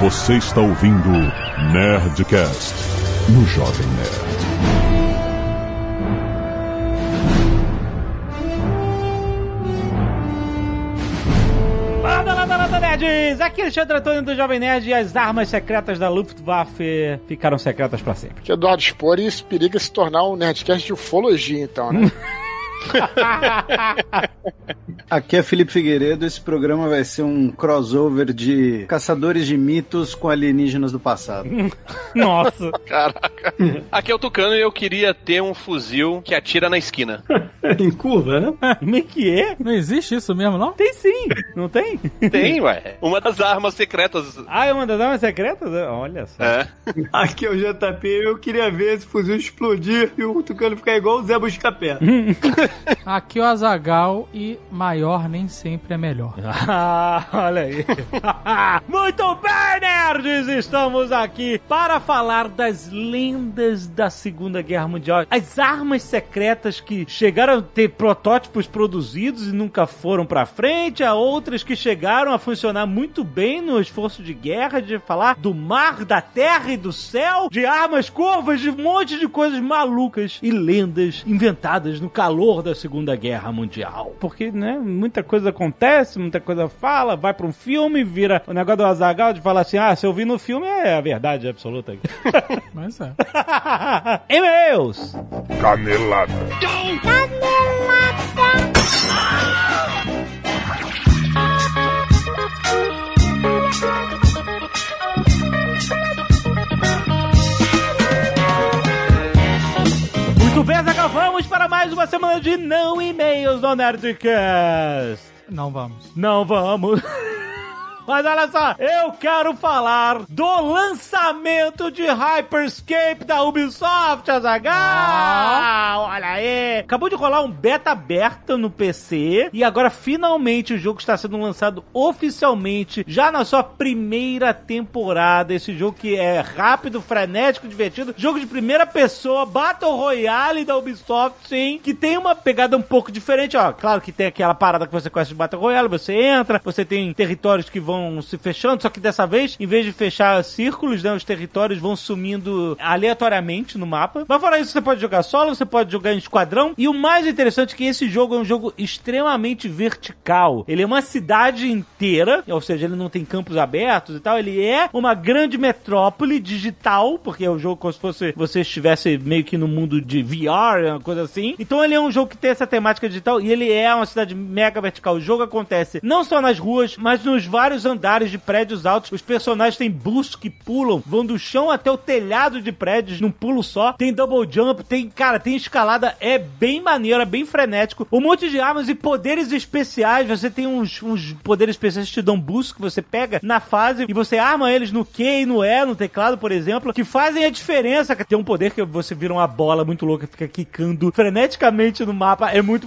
Você está ouvindo Nerdcast no Jovem Nerd. Landa, landa, landa, nerds! Aqui é Alexandre Antônio do Jovem Nerd e as armas secretas da Luftwaffe ficaram secretas pra sempre. Eduardo Spor e isso periga se tornar um Nerdcast de ufologia, então, né? Aqui é Felipe Figueiredo. Esse programa vai ser um crossover de caçadores de mitos com alienígenas do passado. Nossa! Caraca. Aqui é o Tucano e eu queria ter um fuzil que atira na esquina. em curva, né? Como é que é? Não existe isso mesmo, não? Tem sim, não tem? Tem, ué. Uma das armas secretas. Ah, é uma das armas secretas? Olha só. É. Aqui é o JP. Eu queria ver esse fuzil explodir e o Tucano ficar igual o Zé Buscapé. Aqui o Azagal e maior nem sempre é melhor. Ah, olha aí. Muito bem, nerds! Estamos aqui para falar das lendas da Segunda Guerra Mundial. As armas secretas que chegaram a ter protótipos produzidos e nunca foram pra frente, há outras que chegaram a funcionar muito bem no esforço de guerra, de falar do mar, da terra e do céu, de armas curvas, de um monte de coisas malucas e lendas inventadas no calor da Segunda Guerra Mundial. Porque, né, muita coisa acontece, muita coisa fala, vai pra um filme, vira o negócio do Azagal de falar assim: ah, se eu vi no filme é a verdade absoluta. Mas é. E-mails! Canelada. Muito bem, Azaghal, vamos para mais uma semana de não e-mails do Nerdcast. Não vamos. Não vamos. Mas olha só, eu quero falar do lançamento de Hyperscape da Ubisoft, Azaghal! Olha aí! Acabou de rolar um beta aberto no PC e agora finalmente o jogo está sendo lançado oficialmente já na sua primeira temporada. Esse jogo que é rápido, frenético, divertido, jogo de primeira pessoa, Battle Royale da Ubisoft, sim, que tem uma pegada um pouco diferente, ó. Claro que tem aquela parada que você conhece de Battle Royale, você entra, você tem territórios que vão se fechando, só que dessa vez, em vez de fechar círculos, né, os territórios vão sumindo aleatoriamente no mapa. Mas fora isso, você pode jogar solo, você pode jogar em esquadrão, e o mais interessante é que esse jogo é um jogo extremamente vertical. Ele é uma cidade inteira, ou seja, ele não tem campos abertos e tal, ele é uma grande metrópole digital, porque é um jogo como se fosse você estivesse meio que no mundo de VR, uma coisa assim. Então ele é um jogo que tem essa temática digital e ele é uma cidade mega vertical. O jogo acontece não só nas ruas, mas nos vários andares de prédios altos. Os personagens têm boosts que pulam, vão do chão até o telhado de prédios num pulo só. Tem double jump, tem, cara, tem escalada. É bem maneiro, é bem frenético. Um monte de armas e poderes especiais. Você tem uns, uns poderes especiais que te dão boost que você pega na fase e você arma eles no Q e no E, no teclado, por exemplo, que fazem a diferença. Tem um poder que você vira uma bola muito louca, fica quicando freneticamente no mapa. É muito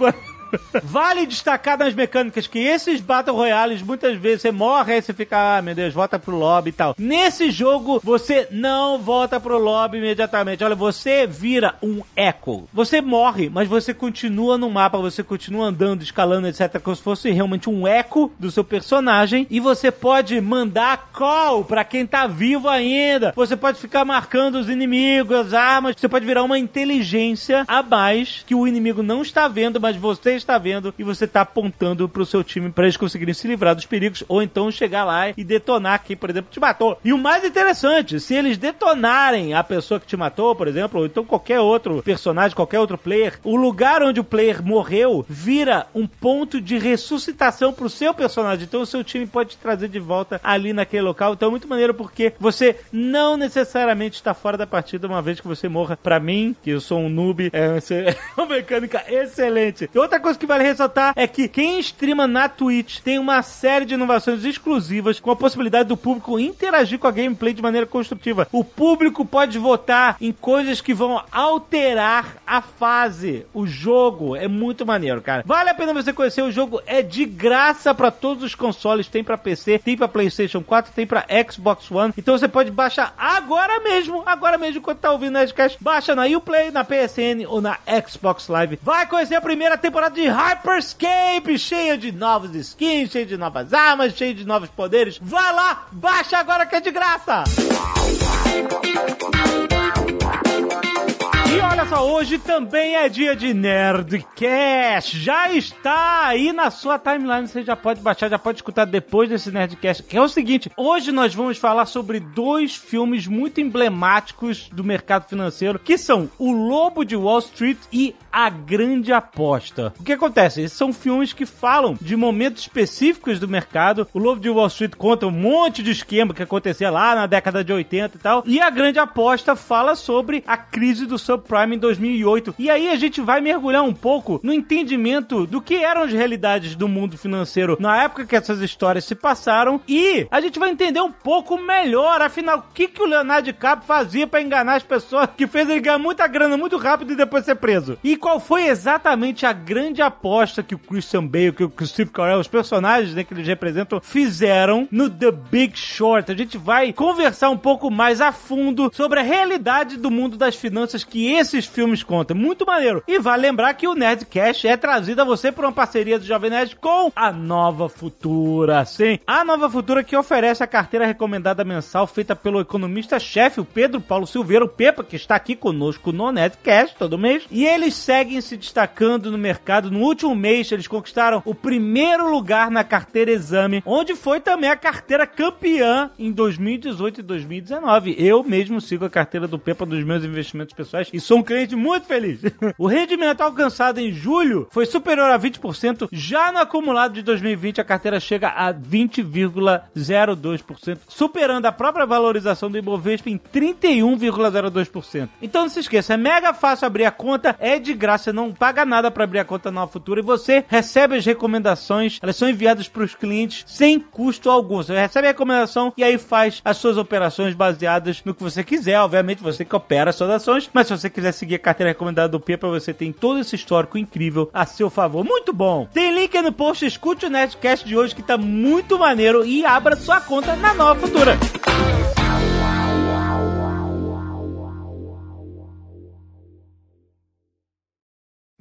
Vale destacar nas mecânicas que esses Battle Royales, muitas vezes você morre e você fica, ah, meu Deus, volta pro lobby e tal. Nesse jogo, você não volta pro lobby imediatamente. Olha, você vira um eco. Você morre, mas você continua no mapa, você continua andando, escalando, etc. Como se fosse realmente um eco do seu personagem. E você pode mandar call pra quem tá vivo ainda. Você pode ficar marcando os inimigos, as armas. Você pode virar uma inteligência a mais que o inimigo não está vendo, mas você está vendo e você está apontando pro seu time para eles conseguirem se livrar dos perigos ou então chegar lá e detonar quem, por exemplo, te matou. E o mais interessante, se eles detonarem a pessoa que te matou, por exemplo, ou então qualquer outro personagem, qualquer outro player, o lugar onde o player morreu vira um ponto de ressuscitação pro seu personagem. Então o seu time pode te trazer de volta ali naquele local. Então é muito maneiro porque você não necessariamente está fora da partida uma vez que você morra. Para mim, que eu sou um noob, é uma mecânica excelente. E outra coisa que vale ressaltar é que quem streama na Twitch tem uma série de inovações exclusivas com a possibilidade do público interagir com a gameplay de maneira construtiva. O público pode votar em coisas que vão alterar a fase, o jogo. É muito maneiro, cara. Vale a pena você conhecer o jogo, é de graça para todos os consoles, tem para PC, tem para PlayStation 4, tem para Xbox One. Então você pode baixar agora mesmo, agora mesmo enquanto tá ouvindo o Nerdcast, baixa na Uplay, na PSN ou na Xbox Live. Vai conhecer a primeira temporada de de Hyperscape, cheia de novos skins, cheia de novas armas, cheia de novos poderes. Vai lá, baixa agora que é de graça! E olha só, hoje também é dia de Nerdcast. Já está aí na sua timeline, você já pode baixar, já pode escutar depois desse Nerdcast. Que é o seguinte, hoje nós vamos falar sobre dois filmes muito emblemáticos do mercado financeiro, que são O Lobo de Wall Street e A Grande Aposta. O que acontece? Esses são filmes que falam de momentos específicos do mercado. O Lobo de Wall Street conta um monte de esquema que acontecia lá na década de 80 e tal. E A Grande Aposta fala sobre a crise do subprime em 2008. E aí a gente vai mergulhar um pouco no entendimento do que eram as realidades do mundo financeiro na época que essas histórias se passaram e a gente vai entender um pouco melhor, afinal, o que, que o Leonardo DiCaprio fazia para enganar as pessoas que fez ele ganhar muita grana muito rápido e depois ser preso. E qual foi exatamente a grande aposta que o Christian Bale, que o Steve Carell, os personagens né, que eles representam, fizeram no The Big Short. A gente vai conversar um pouco mais a fundo sobre a realidade do mundo das finanças que esses filmes contam. Muito maneiro. E vale lembrar que o Nerdcast é trazido a você por uma parceria do Jovem Nerd com a Nova Futura. Sim, a Nova Futura que oferece a carteira recomendada mensal feita pelo economista-chefe, o Pedro Paulo Silveira, o Pepa, que está aqui conosco no Nerdcast todo mês. E eles seguem se destacando no mercado. No último mês, eles conquistaram o primeiro lugar na carteira exame, onde foi também a carteira campeã em 2018 e 2019. Eu mesmo sigo a carteira do Pepa dos meus investimentos pessoais e sou um cliente muito feliz. o rendimento alcançado em julho foi superior a 20%. Já no acumulado de 2020, a carteira chega a 20,02%, superando a própria valorização do Ibovespa em 31,02%. Então não se esqueça, é mega fácil abrir a conta, é de graça, não paga nada para abrir a conta na Futura e você recebe as recomendações, elas são enviadas para os clientes sem custo algum. Você recebe a recomendação e aí faz as suas operações baseadas no que você quiser. Obviamente, você que opera as suas ações, mas se você quiser seguir a carteira recomendada do Pepa, você tem todo esse histórico incrível a seu favor. Muito bom! Tem link aí no post, escute o Nerdcast de hoje que tá muito maneiro e abra sua conta na Nova Futura.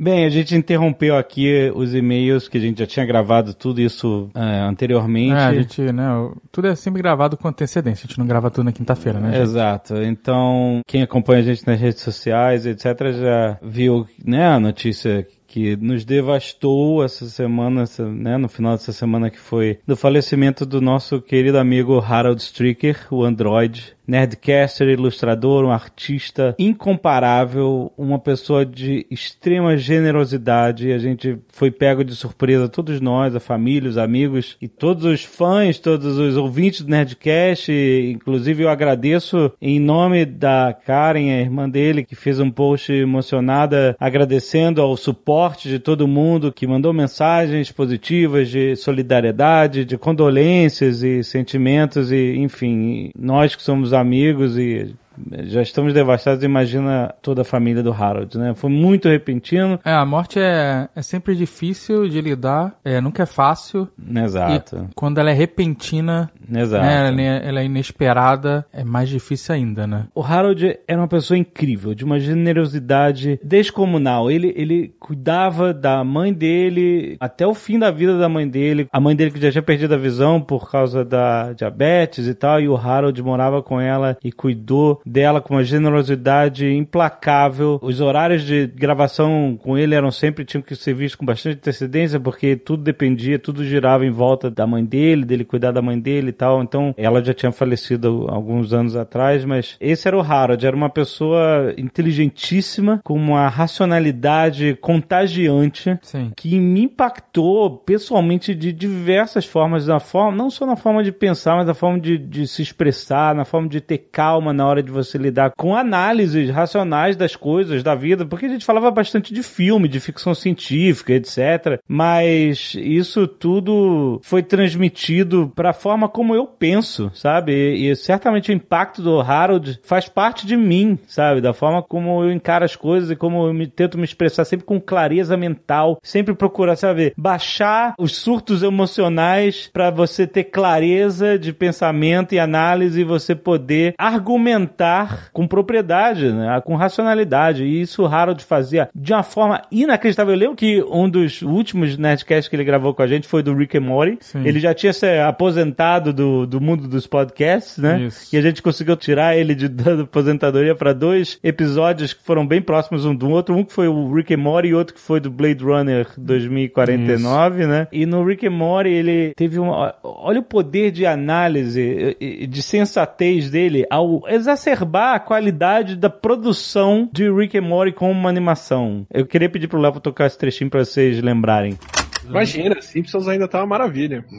Bem, a gente interrompeu aqui os e-mails que a gente já tinha gravado tudo isso é, anteriormente. É, a gente, né, tudo é sempre gravado com antecedência, a gente não grava tudo na quinta-feira, né? gente? Exato. Então, quem acompanha a gente nas redes sociais, etc, já viu, né, a notícia que nos devastou essa semana, né, no final dessa semana que foi do falecimento do nosso querido amigo Harold Stricker, o Android, nerdcaster, ilustrador, um artista incomparável, uma pessoa de extrema generosidade. A gente foi pego de surpresa, todos nós, a família, os amigos e todos os fãs, todos os ouvintes do Nerdcast. Inclusive eu agradeço em nome da Karen, a irmã dele, que fez um post emocionada agradecendo ao suporte de todo mundo que mandou mensagens positivas de solidariedade, de condolências e sentimentos e enfim, nós que somos amigos e já estamos devastados, imagina toda a família do Harold, né? Foi muito repentino. É, a morte é, é sempre difícil de lidar, é, nunca é fácil. Exato. E quando ela é repentina, Exato. né, ela, é- ela é inesperada, é mais difícil ainda, né? O Harold era uma pessoa incrível, de uma generosidade descomunal. Ele, ele cuidava da mãe dele até o fim da vida da mãe dele. A mãe dele que já tinha perdido a visão por causa da diabetes e tal, e o Harold morava com ela e cuidou dela com uma generosidade implacável. Os horários de gravação com ele eram sempre tinham que ser vistos com bastante antecedência, porque tudo dependia, tudo girava em volta da mãe dele, dele cuidar da mãe dele e tal. Então, ela já tinha falecido alguns anos atrás, mas esse era o Harold, era uma pessoa inteligentíssima, com uma racionalidade contagiante, Sim. que me impactou pessoalmente de diversas formas, da forma, não só na forma de pensar, mas na forma de, de se expressar, na forma de ter calma na hora de você lidar com análises racionais das coisas, da vida, porque a gente falava bastante de filme, de ficção científica, etc. Mas isso tudo foi transmitido para a forma como eu penso, sabe? E, e certamente o impacto do Harold faz parte de mim, sabe? Da forma como eu encaro as coisas e como eu me, tento me expressar sempre com clareza mental, sempre procurar, sabe, baixar os surtos emocionais para você ter clareza de pensamento e análise e você poder argumentar argumentar com propriedade, né, com racionalidade. E isso o Harold fazia de uma forma inacreditável. Eu lembro que um dos últimos Nerdcasts que ele gravou com a gente foi do Rick and Morty. Sim. Ele já tinha se aposentado do, do mundo dos podcasts, né? Isso. E a gente conseguiu tirar ele de, da aposentadoria para dois episódios que foram bem próximos um do outro. Um que foi o Rick and Morty e outro que foi do Blade Runner 2049, né? E no Rick and Morty ele teve uma... Olha o poder de análise, de sensatez dele ao exacerbar a qualidade da produção de Rick and Morty com uma animação. Eu queria pedir pro Léo tocar esse trechinho pra vocês lembrarem. Imagina, Simpsons ainda tá uma maravilha.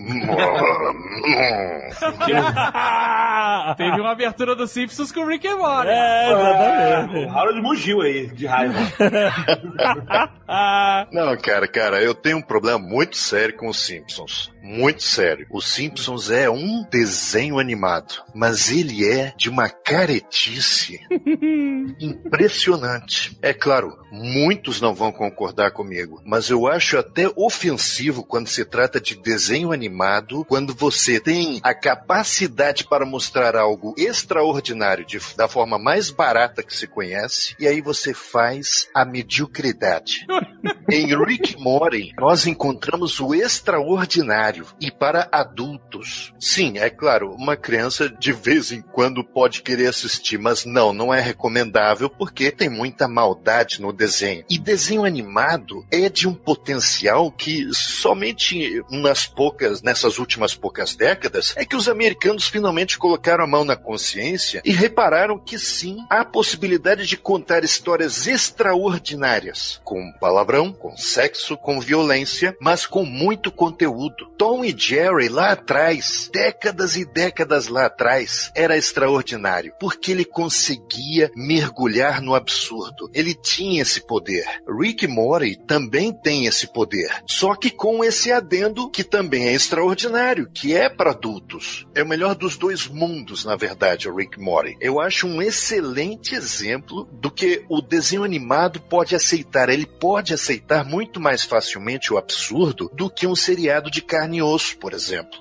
Teve uma abertura do Simpsons com o Rick and Morty. É, exatamente. O Harold mugiu aí, de raiva. Não, cara, cara, eu tenho um problema muito sério com os Simpsons. Muito sério. Os Simpsons é um desenho animado, mas ele é de uma caretice impressionante. É claro, muitos não vão concordar comigo, mas eu acho até ofensivo quando se trata de desenho animado, quando você tem a capacidade para mostrar algo extraordinário de- da forma mais barata que se conhece, e aí você faz a mediocridade. Em Rick Morty, nós encontramos o extraordinário e para adultos. Sim, é claro, uma criança de vez em quando pode querer assistir, mas não, não é recomendável porque tem muita maldade no desenho. E desenho animado é de um potencial que somente nas poucas, nessas últimas poucas décadas, é que os americanos finalmente colocaram a mão na consciência e repararam que sim, há possibilidade de contar histórias extraordinárias, com palavrão, com sexo, com violência, mas com muito conteúdo. Tom e Jerry lá atrás, décadas e décadas lá atrás, era extraordinário, porque ele conseguia mergulhar no absurdo. Ele tinha esse poder. Rick Morty também tem esse poder, só que com esse adendo que também é extraordinário, que é para adultos. É o melhor dos dois mundos, na verdade, o Rick Morty. Eu acho um excelente exemplo do que o desenho animado pode aceitar. Ele pode aceitar muito mais facilmente o absurdo do que um seriado de carne e osso, por exemplo.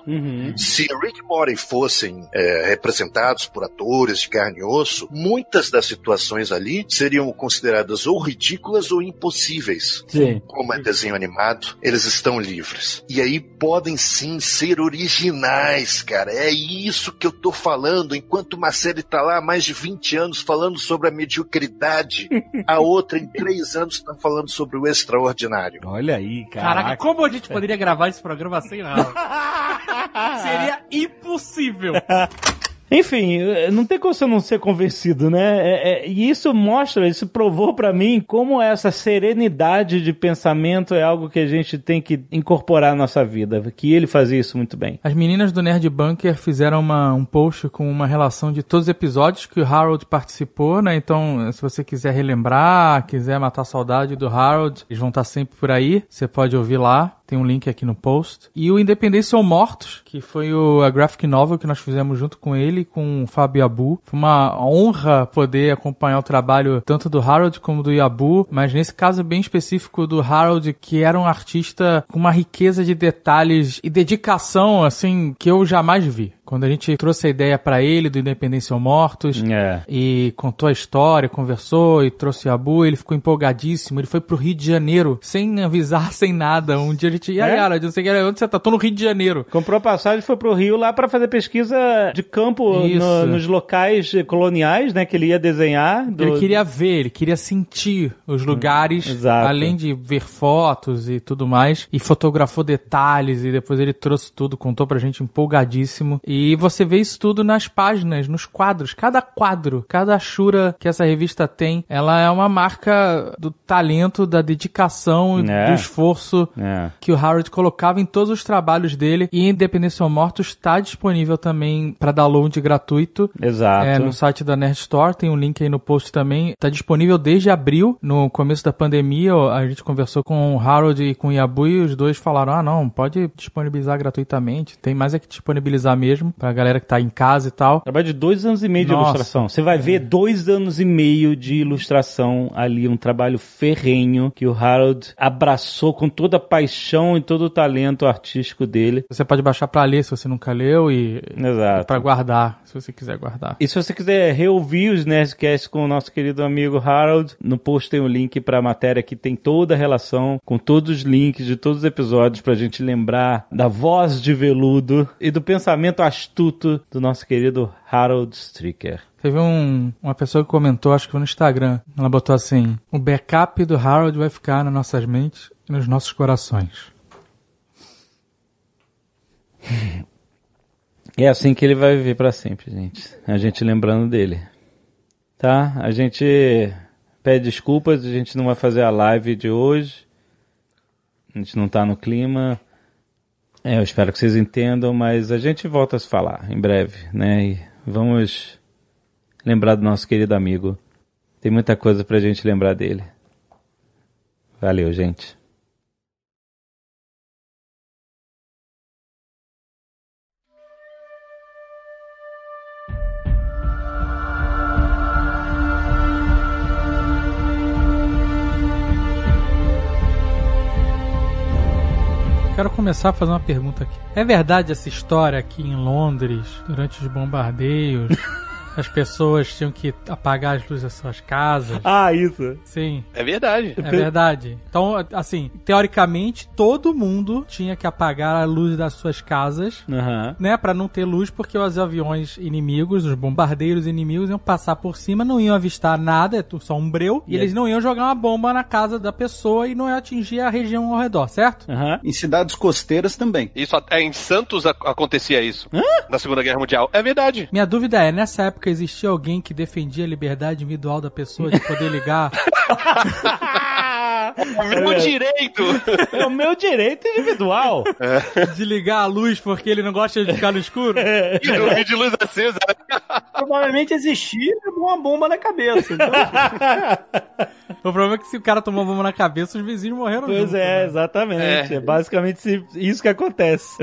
Se Rick e Morty fossem é, representados por atores de carne e osso, muitas das situações ali seriam consideradas ou ridículas ou impossíveis. Sim. Como é desenho animado, eles estão livres. E aí podem sim ser originais, cara. É isso que eu tô falando. Enquanto uma série tá lá há mais de 20 anos falando sobre a mediocridade, a outra em 3 anos tá falando sobre o extraordinário. Olha aí, Caraca, como a gente poderia gravar esse programa sem nada? Seria impossível. Enfim, eh, não tem como você não ser convencido, né? É- é- e isso mostra, isso provou pra mim como essa serenidade de pensamento é algo que a gente tem que incorporar na nossa vida. Que ele fazia isso muito bem. As meninas do Nerd Bunker fizeram uma, um post com uma relação de todos os episódios que o Harold participou, né? Então, se você quiser relembrar, quiser matar a saudade do Harold, eles vão estar sempre por aí. Você pode ouvir lá. Tem um link aqui no post. E o Independência ou Mortos, que foi o, a graphic novel que nós fizemos junto com ele e com o Fábio Abu. Foi uma honra poder acompanhar o trabalho tanto do Harold como do Yabu, mas nesse caso bem específico do Harold, que era um artista com uma riqueza de detalhes e dedicação, assim, que eu jamais vi. Quando a gente trouxe a ideia pra ele do Independência ou Mortos É. e contou a história, conversou e trouxe o Abu, ele ficou empolgadíssimo. Ele foi pro Rio de Janeiro sem avisar, sem nada. Um dia a gente, e aí, É? Harold, não sei onde você tá? Tô no Rio de Janeiro. Comprou a passagem e foi pro Rio lá pra fazer pesquisa de campo no- nos locais coloniais, né? Que ele ia desenhar. do- Ele queria ver, ele queria sentir os lugares, exato. além de ver fotos e tudo mais, e fotografou detalhes, e depois ele trouxe tudo, contou pra gente empolgadíssimo. E você vê isso tudo nas páginas, nos quadros. Cada quadro, cada achura que essa revista tem, ela é uma marca do talento, da dedicação, e É. do esforço É. que o Howard colocava em todos os trabalhos dele. E Independência ou Mortos está disponível também para download gratuito. Exato. É, no site da Nerd Store, tem um link aí no post também. Está disponível desde abril, no começo da pandemia. A gente conversou com o Harold e com o Yabu e os dois falaram: ah, não, pode disponibilizar gratuitamente. Tem mais é que disponibilizar mesmo. Mesmo, pra galera que tá em casa e tal. Trabalho de dois anos e meio de Nossa. ilustração. Você vai ver dois anos e meio de ilustração ali, um trabalho ferrenho que o Harold abraçou com toda a paixão e todo o talento artístico dele. Você pode baixar pra ler se você nunca leu e Exato. pra guardar, se você quiser guardar. E se você quiser reouvir os Nerdcasts com o nosso querido amigo Harold, no post tem o link pra matéria que tem toda a relação, com todos os links de todos os episódios pra gente lembrar da voz de veludo e do pensamento astuto do nosso querido Harold Stricker. Teve um, uma pessoa que comentou, acho que foi no Instagram. Ela botou assim: o backup do Harold vai ficar nas nossas mentes e nos nossos corações. É assim que ele vai viver pra sempre, gente. A gente lembrando dele. Tá? A gente pede desculpas, a gente não vai fazer a live de hoje. A gente não tá no clima. É, eu espero que vocês entendam, mas a gente volta a se falar em breve, né? E vamos lembrar do nosso querido amigo. Tem muita coisa pra gente lembrar dele. Valeu, gente. Quero começar a fazer uma pergunta aqui. É verdade essa história aqui em Londres, durante os bombardeios, as pessoas tinham que apagar as luzes das suas casas? Ah, isso. Sim. É verdade. É verdade. Então, assim, teoricamente, todo mundo tinha que apagar a luz das suas casas, Aham. né? Pra não ter luz, porque os aviões inimigos, os bombardeiros inimigos, iam passar por cima, não iam avistar nada, é só um breu, e E eles aí? não iam jogar uma bomba na casa da pessoa e não ia atingir a região ao redor, certo? Aham. Em cidades costeiras também. Isso até em Santos ac- acontecia isso. Na Segunda Guerra Mundial. É verdade. Minha dúvida é, nessa época existia alguém que defendia a liberdade individual da pessoa de poder ligar? O meu direito. É o meu direito individual. de ligar a luz porque ele não gosta de ficar no escuro? E eu vi de luz acesa. né? Provavelmente existia uma bomba na cabeça. Então, O problema é que se o cara tomou uma bomba na cabeça, os vizinhos morreram Pois junto, é, né? exatamente. É. É basicamente isso que acontece.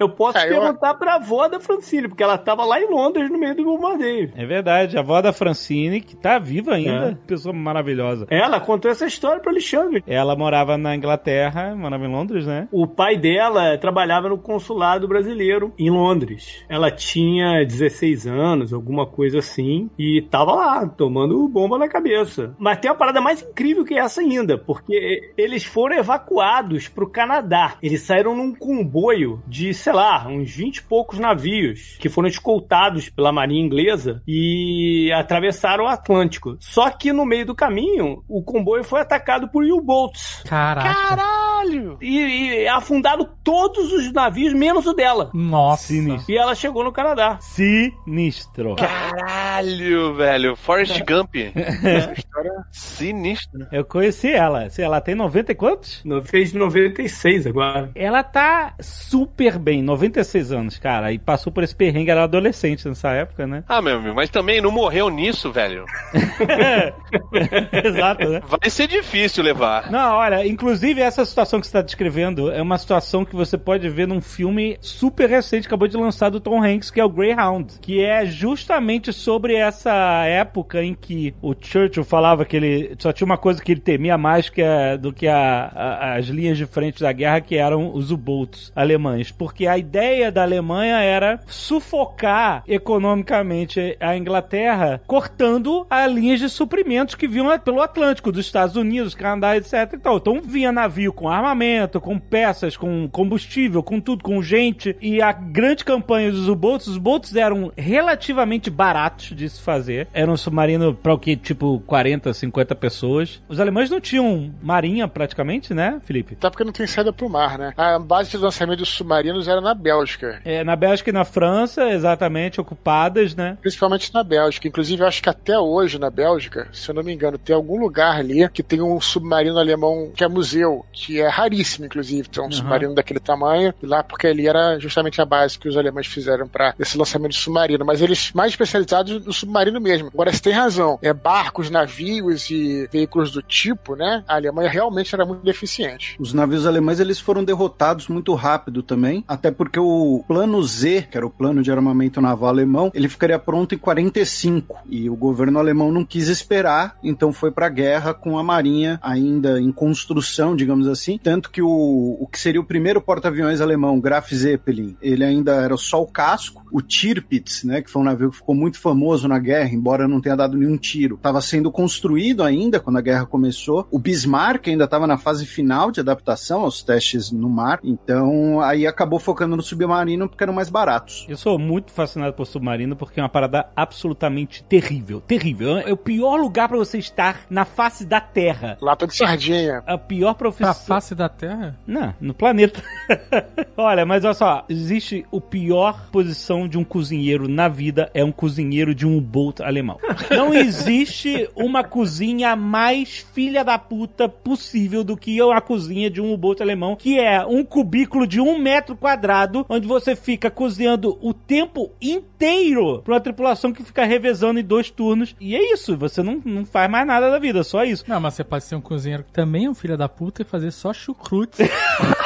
eu posso É, eu- perguntar pra avó da Francine, porque ela tava lá em Londres no meio do bombardeio. É verdade, a avó da Francine, que tá viva ainda, É. pessoa maravilhosa. Ela contou essa história pro Alexandre. Ela morava na Inglaterra, morava em Londres, né? O pai dela trabalhava no consulado brasileiro em Londres. Ela tinha 16 anos, alguma coisa assim, e tava lá, tomando bomba na cabeça. Mas tem uma parada mais incrível que essa ainda, porque eles foram evacuados pro Canadá. Eles saíram num comboio de, sei lá, uns 20 e poucos navios, que foram escoltados pela marinha inglesa e atravessaram o Atlântico. Só que no meio do caminho, o comboio foi atacado por U-boats. Caraca. Caralho. E, e afundaram todos os navios, menos o dela. Nossa. Sinistro. E ela chegou no Canadá. Sinistro. Caralho, velho. Forrest Gump. Essa história Sinistro. Eu conheci ela. Sei, ela tem 90 e quantos? No- Fez 96 agora. Ela tá super bem, 96 anos, cara. E passou por esse perrengue, era adolescente nessa época, né? Ah, meu amigo, mas também não morreu nisso, velho. Exato, né? Vai ser difícil levar. Não, olha, inclusive essa situação que você está descrevendo é uma situação que você pode ver num filme super recente, acabou de lançar do Tom Hanks, que é o Greyhound, que é justamente sobre essa época em que o Churchill falava que ele só tinha uma coisa que ele temia mais que a- do que a- a- as linhas de frente da guerra, que eram os U-boats alemães, porque a ideia da Alemanha era sufocar economicamente a Inglaterra, cortando as linhas de suprimentos que vinham pelo Atlântico, dos Estados Unidos, Canadá, etc. e tal. Então vinha navio com armamento, com peças, com combustível, com tudo, com gente. E a grande campanha dos U-boats, os boats eram relativamente baratos de se fazer. Era um submarino para o que, tipo, 40, 50 pessoas. Os alemães não tinham marinha praticamente, né, Felipe? Até porque não tem saída pro mar, né? A base de lançamento dos submarinos era na Bélgica. É, na Bélgica e na França, exatamente, ocupadas, né? Principalmente na Bélgica. Inclusive, eu acho que até hoje na Bélgica, se eu não me engano, tem algum lugar ali que tem um submarino alemão que é museu, que é raríssimo, inclusive. Tem um submarino daquele tamanho. E lá, porque ali era justamente a base que os alemães fizeram para esse lançamento de submarino. Mas eles mais especializados no submarino mesmo. Agora, você tem razão. É barcos, navios e, veículos do tipo, né? A Alemanha realmente era muito deficiente. Os navios alemães eles foram derrotados muito rápido também, até porque o plano Z, que era o plano de armamento naval alemão, ele ficaria pronto em 45 e o governo alemão não quis esperar, então foi para a guerra com a marinha ainda em construção, digamos assim, tanto que o, o que seria o primeiro porta-aviões alemão, Graf Zeppelin, ele ainda era só o casco, o Tirpitz, né, que foi um navio que ficou muito famoso na guerra, embora não tenha dado nenhum tiro, estava sendo construído ainda quando a guerra começou. O Bismarck ainda estava na fase final de adaptação aos testes no mar, então aí acabou focando no submarino porque eram mais baratos. Eu sou muito fascinado por submarino porque é uma parada absolutamente terrível. Terrível. É o pior lugar para você estar na face da Terra. Lata de sardinha. A pior profissão. Na face da Terra? Não, no planeta. olha, mas olha só, existe o pior posição de um cozinheiro na vida é um cozinheiro de um U-boat alemão. Não existe uma cozinha mais filha da puta possível do que a cozinha de um U-boat alemão, que é um cubículo de um metro quadrado, onde você fica cozinhando o tempo inteiro pra uma tripulação que fica revezando em dois turnos. E é isso, você não, não faz mais nada da vida, só isso. Não, mas você pode ser um cozinheiro que também é um filho da puta e fazer só chucrute.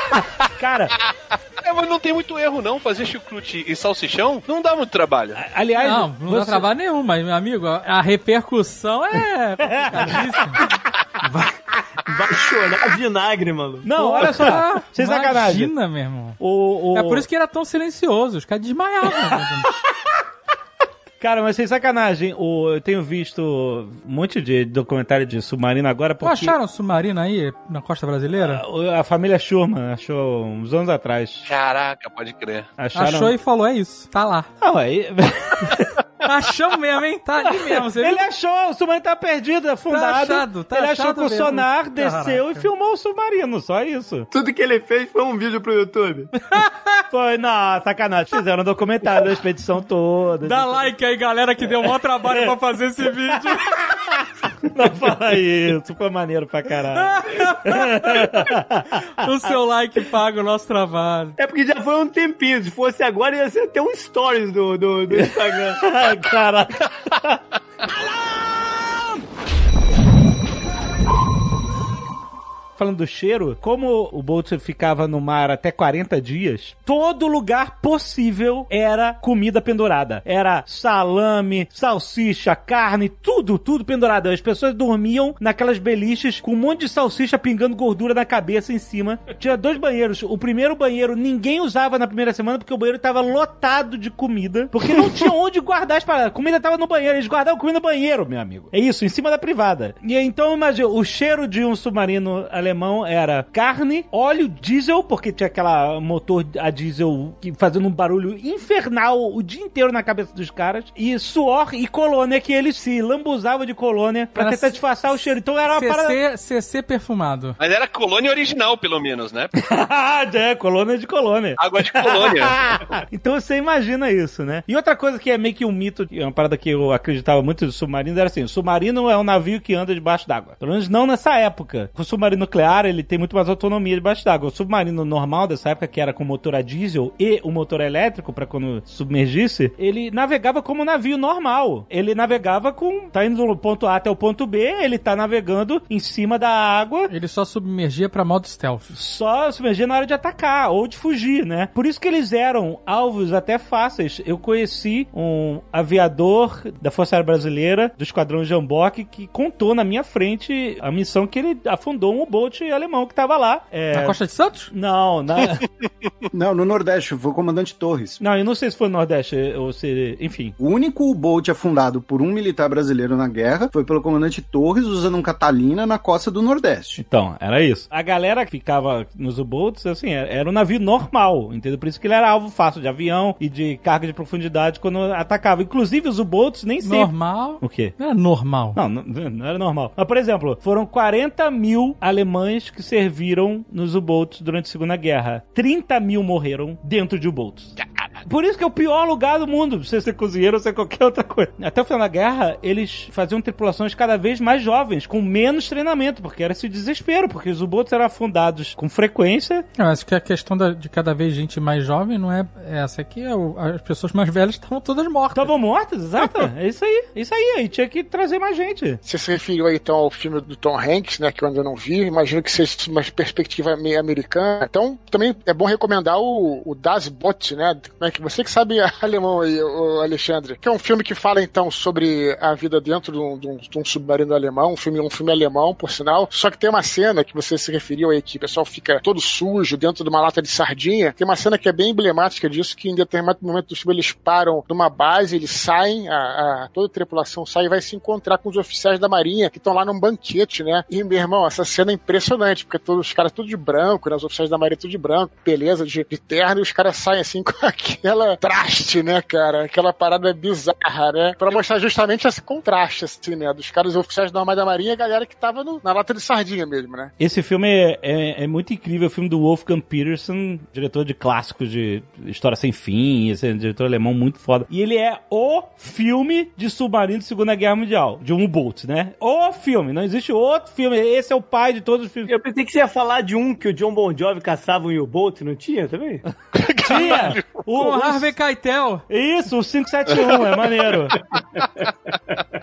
Cara, É, mas não tem muito erro, não. Fazer chucrute e salsichão não dá muito trabalho. aliás, não, não dá você- trabalho nenhum, mas, meu amigo, a repercussão é complicadíssima. Vai chorar vinagre, mano. Não, olha só, sem sacanagem. Imagina, meu irmão. O, o... É por isso que era tão silencioso, os caras desmaiavam. Cara, mas sem sacanagem, o, eu tenho visto um monte de documentário de submarino agora porque acharam um submarino aí na costa brasileira? a, a família Schurman achou uns anos atrás. Caraca, pode crer. Acharam... Achou e falou, é isso, tá lá. Não, aí... Achamos mesmo, hein? Tá ali mesmo, você Ele viu? achou, o submarino tá perdido, afundado. achado, tá ele achou com o sonar, desceu Caraca. e filmou o submarino, só isso. Tudo que ele fez foi um vídeo pro YouTube. Foi, não, sacanagem. Fizeram um documentário da expedição toda. Dá like aí, galera, que deu o maior trabalho pra fazer esse vídeo. Não fala isso, foi maneiro pra caralho. o seu like paga o nosso trabalho. É porque já foi um tempinho. Se fosse agora, ia ser até um stories do, do, do Instagram. Caraca. Falando do cheiro, como o Bolt ficava no mar até 40 dias, todo lugar possível era comida pendurada. Era salame, salsicha, carne, tudo, tudo pendurado. As pessoas dormiam naquelas beliches com um monte de salsicha pingando gordura na cabeça em cima. Tinha dois banheiros. O primeiro banheiro ninguém usava na primeira semana porque o banheiro estava lotado de comida, porque não tinha onde guardar as paradas. A comida tava no banheiro, eles guardavam comida no banheiro, meu amigo. É isso, em cima da privada. E então, imagina, o cheiro de um submarino alemão era carne, óleo diesel, porque tinha aquela motor a diesel que fazendo um barulho infernal o dia inteiro na cabeça dos caras, e suor e colônia, que eles se lambuzavam de colônia pra Era tentar disfarçar o cheiro. Então era uma parada... CC, CC perfumado. Mas era colônia original, pelo menos, né? é, colônia de colônia. Água de colônia. então você imagina isso, né? E outra coisa que é meio que um mito, é uma parada que eu acreditava muito do submarino, era assim, o submarino é um navio que anda debaixo d'água. Pelo menos não nessa época. O submarino nuclear, ele tem muito mais autonomia debaixo d'água. O submarino normal dessa época, que era com motor a diesel e o motor elétrico para quando submergisse, ele navegava como um navio normal. Ele navegava com, tá indo do ponto A até o ponto B, ele tá navegando em cima da água, Ele só submergia pra modo stealth. só submergir na hora de atacar ou de fugir, né? Por isso que eles eram alvos até fáceis. Eu conheci um aviador da Força Aérea Brasileira, do Esquadrão Jamboque, que contou na minha frente a missão que ele afundou um bote alemão que tava lá. É... Na Costa de Santos? Não, na... Não, no Nordeste, foi o comandante Torres. não, eu não sei se foi no Nordeste ou se, enfim. O único U-Boat afundado por um militar brasileiro na guerra foi pelo comandante Torres usando um Catalina na costa do Nordeste. Então, era isso. A galera que ficava nos U-Boats, assim, era era um navio normal, entendeu? Por isso que ele era alvo fácil de avião e de carga de profundidade quando atacava. Inclusive, os U-Boats nem sempre... Normal. O quê? Não era normal. Não, não, não era normal. Mas, por exemplo, foram 40 mil alemães que serviram nos U-Boats durante a Segunda Guerra. 30 mil morreram dentro de U-Boats. Por isso que é o pior lugar do mundo, você ser cozinheiro ou ser qualquer outra coisa. Até o final da guerra, eles faziam tripulações cada vez mais jovens, com menos treinamento, porque era esse desespero, porque os U-Boats eram afundados com frequência. Eu acho que a questão da- de cada vez gente mais jovem não é essa aqui. É o- as pessoas mais velhas estavam todas mortas. Estavam mortas, exato. é isso aí, é isso aí. Aí tinha que trazer mais gente. Você se referiu aí então ao filme do Tom Hanks, né? Que eu ainda não vi. Imagino que seja uma perspectiva meio americana. Então, também é bom recomendar o, o Das Boot, né? Como é que você que sabe alemão aí, Alexandre. Que é um filme que fala então sobre a vida dentro de um, de um- de um submarino alemão. Um filme, um filme alemão, por sinal. Só que tem uma cena que você se referiu aí, que o pessoal fica todo sujo dentro de uma lata de sardinha. Tem uma cena que é bem emblemática disso, que em determinado momento do filme eles param numa base, eles saem, a, a- toda a tripulação sai e vai se encontrar com os oficiais da marinha que estão lá num banquete, né? E, meu irmão, essa cena é impressionante, porque todos os caras tudo de branco, né? Os oficiais da marinha tudo de branco, beleza, de, de terno, e os caras saem assim com aquela traste, né, cara? Aquela parada bizarra, né? Pra mostrar justamente esse contraste, assim, né? Dos caras oficiais da marinha e a galera que tava no- na lata de sardinha mesmo, né? Esse filme é, é- é muito incrível, é o filme do Wolfgang Peterson, diretor de clássicos de História Sem Fim, esse é um diretor alemão muito foda. E ele é o filme de submarino de Segunda Guerra Mundial, de um U-Boat, né? O filme, não existe outro filme, esse é o pai de todos os filmes. Eu pensei que você ia falar de um que o John Bon Jovi caçava um U-Boat, não tinha também? Tinha! O, Com o- Harvey Keitel. Isso, o 571, é maneiro.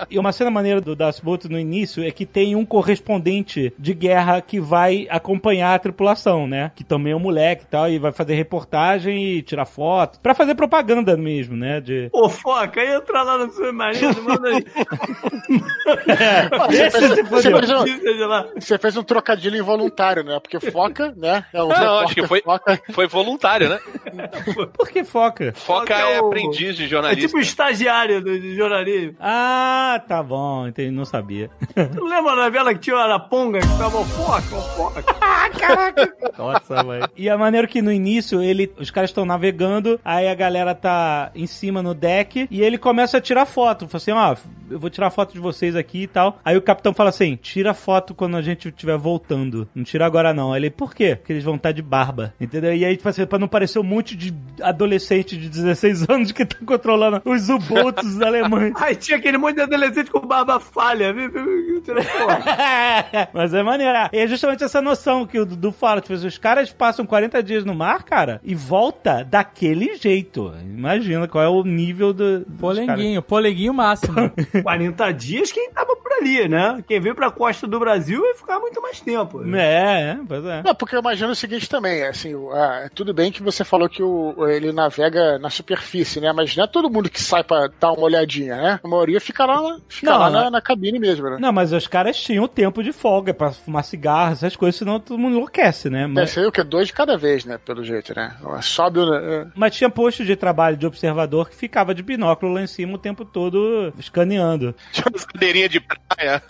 E uma cena maneira do Das Boot no início é que tem um correspondente de guerra que vai acompanhar a tripulação, né? Que também é um moleque e tal, e vai fazer reportagem e tirar foto. Pra fazer propaganda mesmo, né? De... Ô, foca, entra lá no submarino, manda aí. Esse se Você fez, um, Seja lá. você fez um trocadilho involuntário, né? Porque foca, né? É um Não, acho que foi, Foca. foi voluntário, né? Por que foca? Foca Foca é é o- aprendiz de É jornalista. tipo estagiário do, de jornalismo. Ah, tá bom, entendi, não sabia. Tu lembra da novela que tinha a Araponga que ficava o foca, o foca? Nossa, mãe. E é maneiro que no início ele, os caras estão navegando, aí a galera tá em cima no deck e ele começa a tirar foto. Fala assim: ó, eu vou tirar foto de vocês aqui e tal. Aí o capitão fala assim: tira foto quando a gente estiver voltando. Não tira agora não. Aí ele, por quê? Porque eles vão estar de barba. Entendeu? E aí, tipo assim, pra não parecer um monte de adolescente de 16 anos que tá controlando os U-Boats alemães. Aí tinha aquele monte de adolescente com barba falha. Mas é maneiro. E é justamente essa noção que o Dudu fala. Tipo, os caras passam 40 dias no mar, cara, e volta daquele jeito. Imagina qual é o nível do. dos Poleguinho, poleguinho máximo. 40 dias quem tava por ali, né? Quem veio pra costa do Brasil vai ficar muito mais tempo. É, é, pois é. Não, porque eu imagino o seguinte também, assim, ah, tudo bem que você falou que o, ele navega na superfície, né? Mas não é todo mundo que sai pra dar uma olhadinha, né? A maioria fica lá, na- fica Não, lá na, na cabine mesmo, né? Não, mas os caras tinham tempo de folga pra fumar cigarro, essas coisas, senão todo mundo enlouquece, né? Deve Mas, ser o que? Dois de cada vez, né? Pelo jeito, né? Sobe o. é, mas tinha posto de trabalho de observador que ficava de binóculo lá em cima o tempo todo escaneando. Tinha umas cadeirinhas de praia.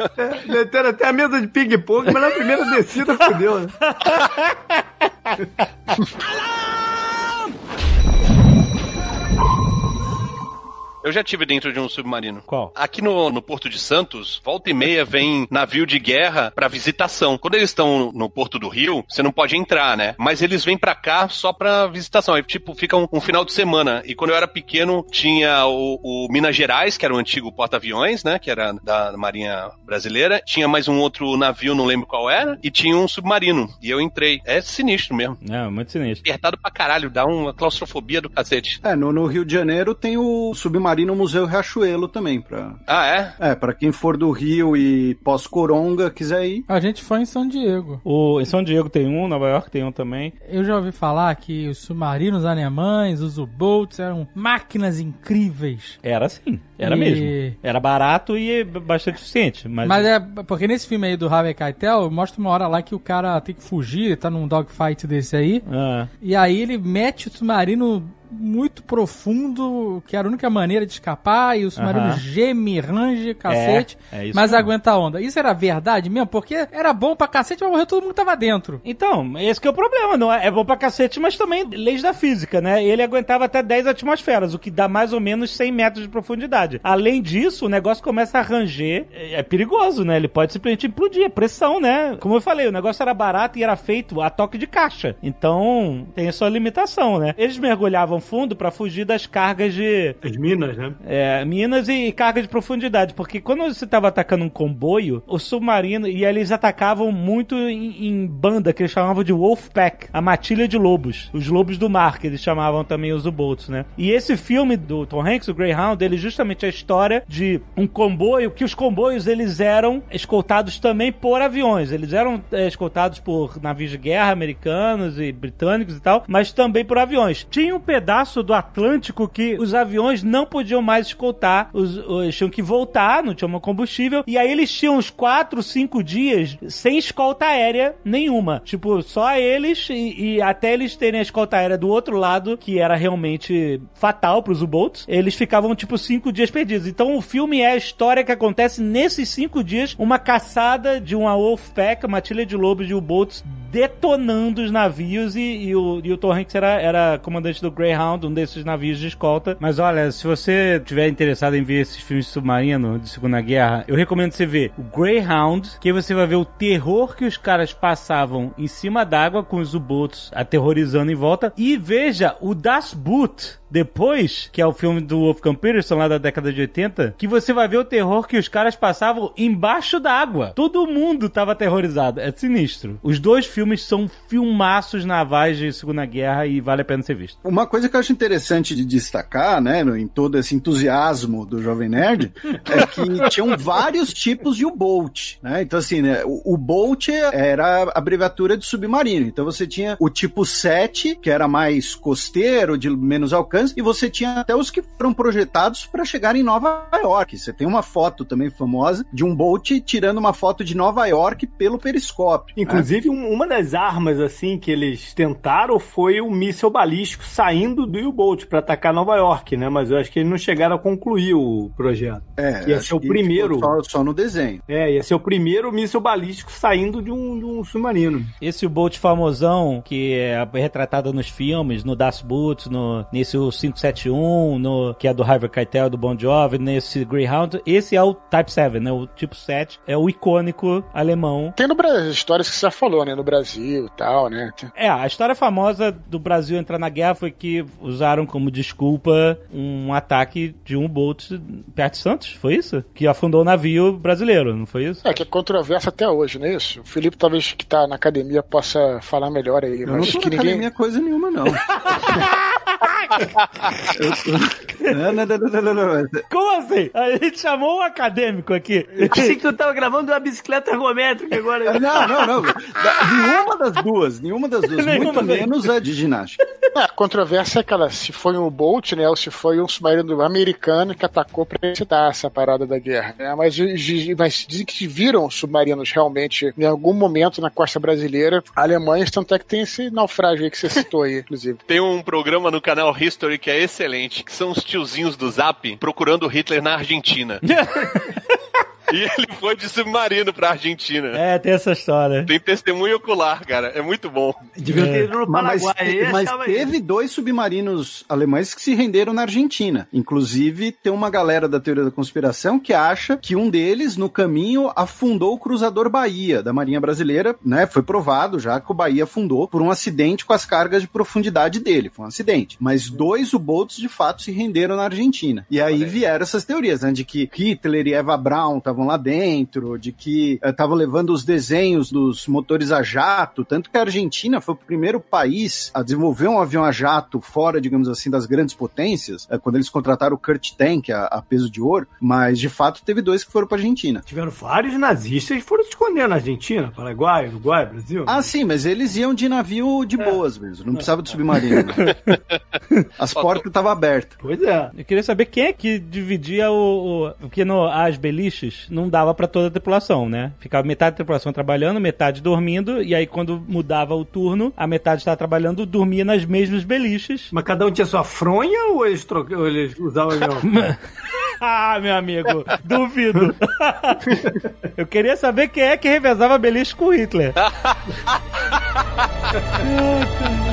Deteram até a mesa de ping-pong, mas na primeira descida fudeu, né? Eu já tive dentro de um submarino. Qual? Aqui no, no Porto de Santos, volta e meia vem navio de guerra pra visitação. Quando eles estão no Porto do Rio, você não pode entrar, né? Mas eles vêm pra cá só pra visitação. Aí, tipo, fica um, um final de semana. E quando eu era pequeno, tinha o, o Minas Gerais, que era o antigo porta-aviões, né? Que era da Marinha Brasileira. Tinha mais um outro navio, não lembro qual era. E tinha um submarino. E eu entrei. É sinistro mesmo. É, muito sinistro. Apertado pra caralho, dá uma claustrofobia do cacete. É, no, no Rio de Janeiro tem o Submarino Museu Riachuelo também, pra... Ah, é? É, pra quem for do Rio e pós-Coronga quiser ir. A gente foi em São Diego. O, em São Diego tem um, Nova York tem um também. Eu já ouvi falar que os submarinos alemães, os U-boats, eram máquinas incríveis. Era assim, era E- mesmo. Era barato e bastante eficiente. Mas, Mas é porque nesse filme aí do Harvey Keitel, mostra uma hora lá que o cara tem que fugir, tá num dogfight desse aí, Ah, e aí ele mete o submarino muito profundo, que era a única maneira de escapar, e o submarino geme, range, cacete, é isso mas mesmo. aguenta a onda. Isso era verdade mesmo? Porque era bom pra cacete, mas morreu todo mundo que tava dentro. Então, esse que é o problema, não é? É bom pra cacete, mas também leis da física, né? Ele aguentava até 10 atmosferas, o que dá mais ou menos 100 metros de profundidade. Além disso, o negócio começa a ranger. É, é perigoso, né? Ele pode simplesmente implodir. É pressão, né? Como eu falei, o negócio era barato e era feito a toque de caixa. Então, tem a sua limitação, né? Eles mergulhavam fundo para fugir das cargas de. As minas, né? É, minas e, e carga de profundidade. Porque quando você tava atacando um comboio, o submarino. E eles atacavam muito em, em banda, que eles chamavam de Wolfpack a matilha de lobos. Os lobos do mar, que eles chamavam também os U-Boats, né? E esse filme do Tom Hanks, o Greyhound, ele justamente é a história de um comboio, que os comboios eles eram escoltados também por aviões. Eles eram é, escoltados por navios de guerra americanos e britânicos e tal, mas também por aviões. Tinha um pedaço do Atlântico que os aviões não podiam mais escoltar, os, os tinham que voltar, não tinha combustível, e aí eles tinham uns 4, 5 dias sem escolta aérea nenhuma. Tipo, só eles e, e até eles terem a escolta aérea do outro lado, que era realmente fatal pros U-Boats, eles ficavam tipo cinco dias perdidos. Então o filme é a história que acontece nesses cinco dias, uma caçada de uma Wolfpack, uma tilha de lobos de U-Boats detonando os navios e, e, o, e o Hanks era, era comandante do Greyhound, um desses navios de escolta. Mas olha, se você tiver interessado em ver esses filmes submarinos de Segunda Guerra, eu recomendo você ver o Greyhound, que aí você vai ver o terror que os caras passavam em cima d'água com os U-Boats aterrorizando em volta. E veja o Das Boot, depois, que é o filme do Wolfgang Peterson lá da década de 80, que você vai ver o terror que os caras passavam embaixo da água. Todo mundo tava aterrorizado. É sinistro. Os dois filmes são filmaços navais de Segunda Guerra e vale a pena ser visto. Uma coisa que eu acho interessante de destacar, né, no- em todo esse entusiasmo do Jovem Nerd, é que tinham vários tipos de U-Boat, né? Então, assim, né, o U-Boat era a abreviatura de submarino. Então, você tinha o tipo 7, que era mais costeiro, de menos alcance, e você tinha até os que foram projetados para chegar em Nova York. Você tem uma foto também famosa de um boat tirando uma foto de Nova York pelo periscópio. né? Inclusive, um- uma das armas, assim, que eles tentaram foi o míssil balístico saindo do U-Boat pra atacar Nova York, né? Mas eu acho que eles não chegaram a concluir o projeto. É, ia acho ser o que primeiro. Só, só no desenho. É, ia ser o primeiro míssil balístico saindo de um, de um submarino. Esse boat famosão, que é retratado nos filmes, no Das Boot, no, nesse o 571, no, que é do Harvey Keitel, do Bon Jovi, nesse Greyhound, esse é o Type 7, né? O tipo 7, é o icônico alemão. Tem no Brasil, histórias que você já falou, né? No Brasil e tal, né? É, a história famosa do Brasil entrar na guerra foi que usaram como desculpa um ataque de um boat perto de Santos, foi isso? Que afundou o navio brasileiro, não foi isso? É, que é controverso até hoje, não é isso? O Felipe, talvez que tá na academia, possa falar melhor aí. Eu não mas tô que na ninguém. academia coisa nenhuma, Não, não, não, não, não, não. Como assim? A gente chamou um acadêmico aqui. Achei que tu tava gravando uma bicicleta ergométrica agora. Não, não, não. Nenhuma das duas, nenhuma das duas. Nenhuma muito menos a de ginástica. É, a controvérsia é aquela, se foi um boat, né? Ou se foi um submarino americano que atacou pra evitar essa parada da guerra. né? mas, mas dizem que viram submarinos realmente em algum momento na costa brasileira, Alemanha, tanto é que tem esse naufrágio aí que você citou aí, inclusive. Tem um programa no canal History que é excelente, que são os tiozinhos do Zap procurando Hitler na Argentina. e ele foi de submarino pra Argentina. É, tem essa história. Tem testemunho ocular, cara. É muito bom. Devia ter ido no Mas, Paraguai. mas achava teve dois submarinos alemães que se renderam na Argentina. Inclusive, tem uma galera da teoria da conspiração que acha que um deles, no caminho, afundou o cruzador Bahia, da Marinha Brasileira, né? Foi provado já que o Bahia afundou por um acidente com as cargas de profundidade dele. Foi um acidente. Mas dois U-Boats, de fato, se renderam na Argentina. E aí vieram essas teorias, né? De que Hitler e Eva Braun estavam lá dentro, de que estavam levando os desenhos dos motores a jato, tanto que a Argentina foi o primeiro país a desenvolver um avião a jato fora, digamos assim, das grandes potências, eh, quando eles contrataram o Kurt Tank a, a peso de ouro, mas de fato teve dois que foram pra Argentina. Tiveram vários nazistas que foram se esconder na Argentina, Paraguai, Uruguai, Brasil. Ah, sim, mas eles iam de navio de boas mesmo, não precisava de submarino. né? As portas estavam abertas. Pois é. Eu queria saber quem é que dividia o. o porque no, as beliches não dava pra toda a tripulação, né? Ficava metade da tripulação trabalhando, metade dormindo, e aí quando mudava o turno, a metade estava trabalhando, dormia nas mesmas beliches. Mas cada um tinha sua fronha ou eles, troca... ou eles usavam mesmo? ah, meu amigo, duvido. Eu queria saber quem é que revezava beliche com o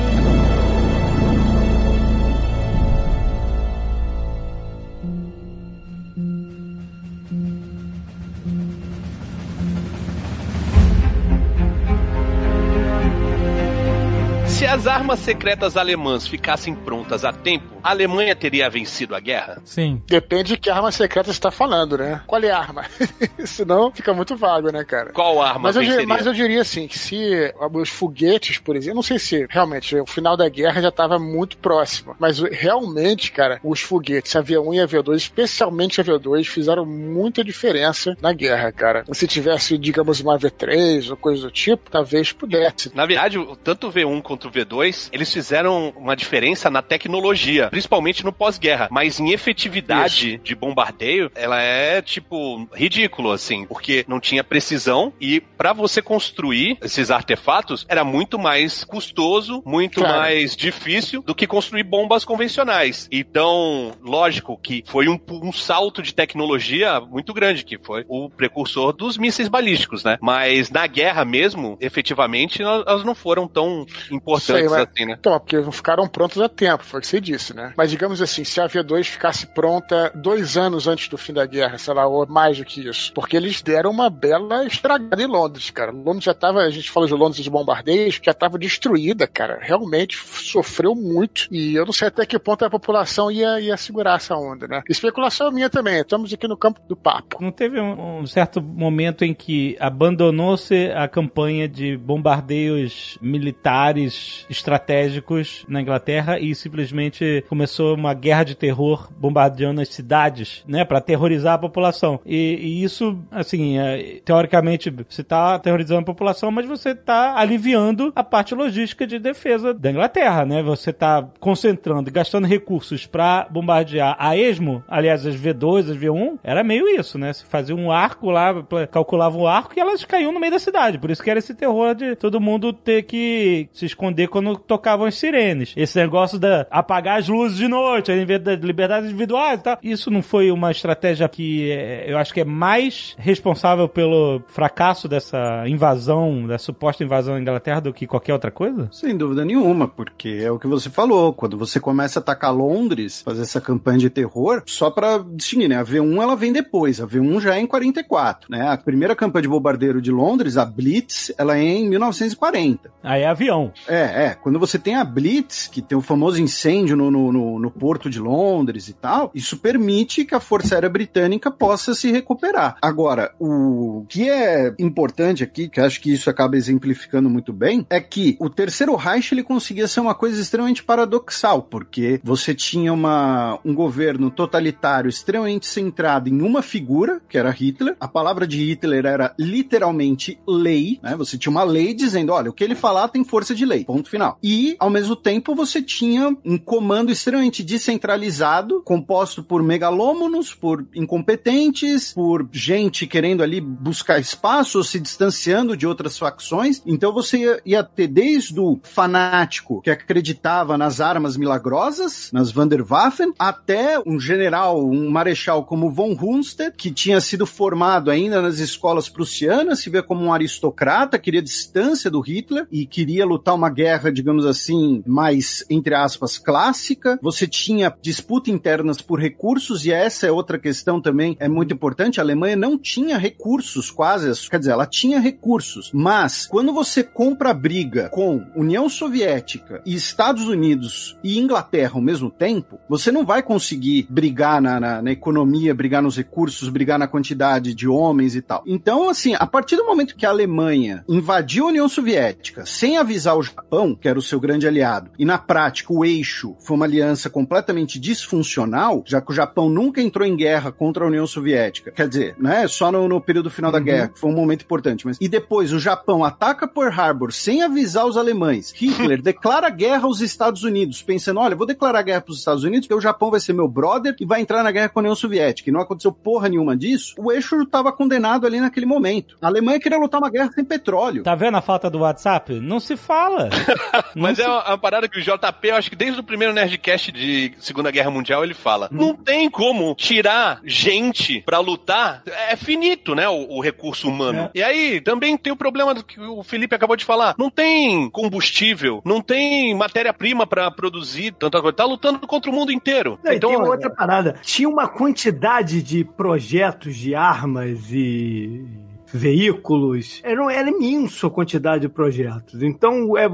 Hitler. as armas secretas alemãs ficassem prontas a tempo, a Alemanha teria vencido a guerra? Sim. Depende de que arma secreta você tá falando, né? Qual é a arma? Senão fica muito vago, né, cara? Qual arma Mas eu, diria, venceria? mas eu diria assim, que se os foguetes, por exemplo, não sei se realmente o final da guerra já estava muito próximo, mas realmente, cara, os foguetes, a V1 e a V2, especialmente a V2, fizeram muita diferença na guerra, cara. Se tivesse, digamos, uma V3 ou coisa do tipo, talvez pudesse. Na verdade, o- tanto o V1 quanto o V2, eles fizeram uma diferença na tecnologia, principalmente no pós-guerra. Mas em efetividade de bombardeio, ela é, tipo, ridículo, assim, porque não tinha precisão e pra você construir esses artefatos era muito mais custoso, muito Claro. mais difícil do que construir bombas convencionais. Então, lógico que foi um, um salto de tecnologia muito grande, que foi o precursor dos mísseis balísticos, né? Mas na guerra mesmo, efetivamente, elas elas não foram tão importantes Sei, mas- assim, né? Então, porque não ficaram prontos a tempo, foi o que você disse, né? Mas digamos assim, se a V2 ficasse pronta dois anos antes do fim da guerra, sei lá, ou mais do que isso, porque eles deram uma bela estragada em Londres, cara. Londres já tava, a gente falou de Londres de bombardeios, já tava destruída, cara. Realmente sofreu muito. E eu não sei até que ponto a população ia, ia segurar essa onda, né? Especulação minha também, estamos aqui no campo do papo. Não teve um, um certo momento em que abandonou-se a campanha de bombardeios militares estratégicos na Inglaterra e simplesmente começou uma guerra de terror bombardeando as cidades, né, para aterrorizar a população. E, e isso, assim, é, teoricamente você está aterrorizando a população, mas você está aliviando a parte logística de defesa da Inglaterra, né? Você está concentrando, gastando recursos para bombardear a esmo, aliás, as V2, as V1, era meio isso, né? Você fazia um arco lá, calculava um arco e elas caíam no meio da cidade. Por isso que era esse terror de todo mundo ter que se esconder quando tocavam as sirenes. Esse negócio da apagar as luzes de noite, a liber- liberdade individual e tal. Isso não foi uma estratégia que é, eu acho que é mais responsável pelo fracasso dessa invasão, da suposta invasão à Inglaterra do que qualquer outra coisa? Sem dúvida nenhuma, porque é o que você falou. Quando você começa a atacar Londres, fazer essa campanha de terror, só pra distinguir, né? A V1 ela vem depois, a V1 já é em 44, né? A primeira campanha de bombardeiro de Londres, a Blitz, ela é em 1940. Aí é avião. É, é. Quando você tem a Blitz, que tem o famoso incêndio no, no, no- no porto de Londres e tal, isso permite que a Força Aérea Britânica possa se recuperar. Agora, o que é importante aqui, que acho que isso acaba exemplificando muito bem, é que o Terceiro Reich ele conseguia ser uma coisa extremamente paradoxal, porque você tinha uma, um governo totalitário extremamente centrado em uma figura, que era Hitler. A palavra de Hitler era literalmente lei, né? Você tinha uma lei dizendo, olha, o que ele falar tem força de lei, ponto final. E, ao mesmo tempo, você tinha um comando extremamente descentralizado, composto por megalômonos, por incompetentes, por gente querendo ali buscar espaço ou se distanciando de outras facções. Então você ia, ia ter desde o fanático que acreditava nas armas milagrosas, nas Vanderwaffen, até um general, um marechal como von Hunstedt, que tinha sido formado ainda nas escolas prussianas, se vê como um aristocrata, queria distância do Hitler e queria lutar uma guerra, digamos assim, mais, entre aspas, clássica. Você tinha disputa internas por recursos, e essa é outra questão também, é muito importante. A Alemanha não tinha recursos quase, quer dizer, ela tinha recursos, mas quando você compra a briga com União Soviética e Estados Unidos e Inglaterra ao mesmo tempo, você não vai conseguir brigar na, na, na economia, brigar nos recursos, brigar na quantidade de homens e tal. Então, assim, a partir do momento que a Alemanha invadiu a União Soviética sem avisar o Japão, que era o seu grande aliado, e na prática o eixo foi uma aliança completamente disfuncional, já que o Japão nunca entrou em guerra contra a União Soviética. Quer dizer, né, só no, no período final da guerra, que foi um momento importante, mas e depois o Japão ataca Pearl Harbor sem avisar os alemães. Hitler declara guerra aos Estados Unidos, pensando, olha, vou declarar guerra para os Estados Unidos porque o Japão vai ser meu brother e vai entrar na guerra com a União Soviética. E não aconteceu porra nenhuma disso. O eixo estava condenado ali naquele momento. A Alemanha queria lutar uma guerra sem petróleo. Tá vendo a falta do WhatsApp? Não se fala. Mas é uma, uma parada que o JP, eu acho que desde o primeiro Nerdcast de Segunda Guerra Mundial, ele fala: não tem como tirar gente pra lutar. É finito, né? O, o recurso humano. E aí também tem o problema que o Felipe acabou de falar: não tem combustível, não tem matéria-prima pra produzir tanta coisa. Tá lutando contra o mundo inteiro. Não, e então, tem uma outra parada. Tinha uma quantidade de projetos de armas e veículos. Era, era imenso a quantidade de projetos. Então, é,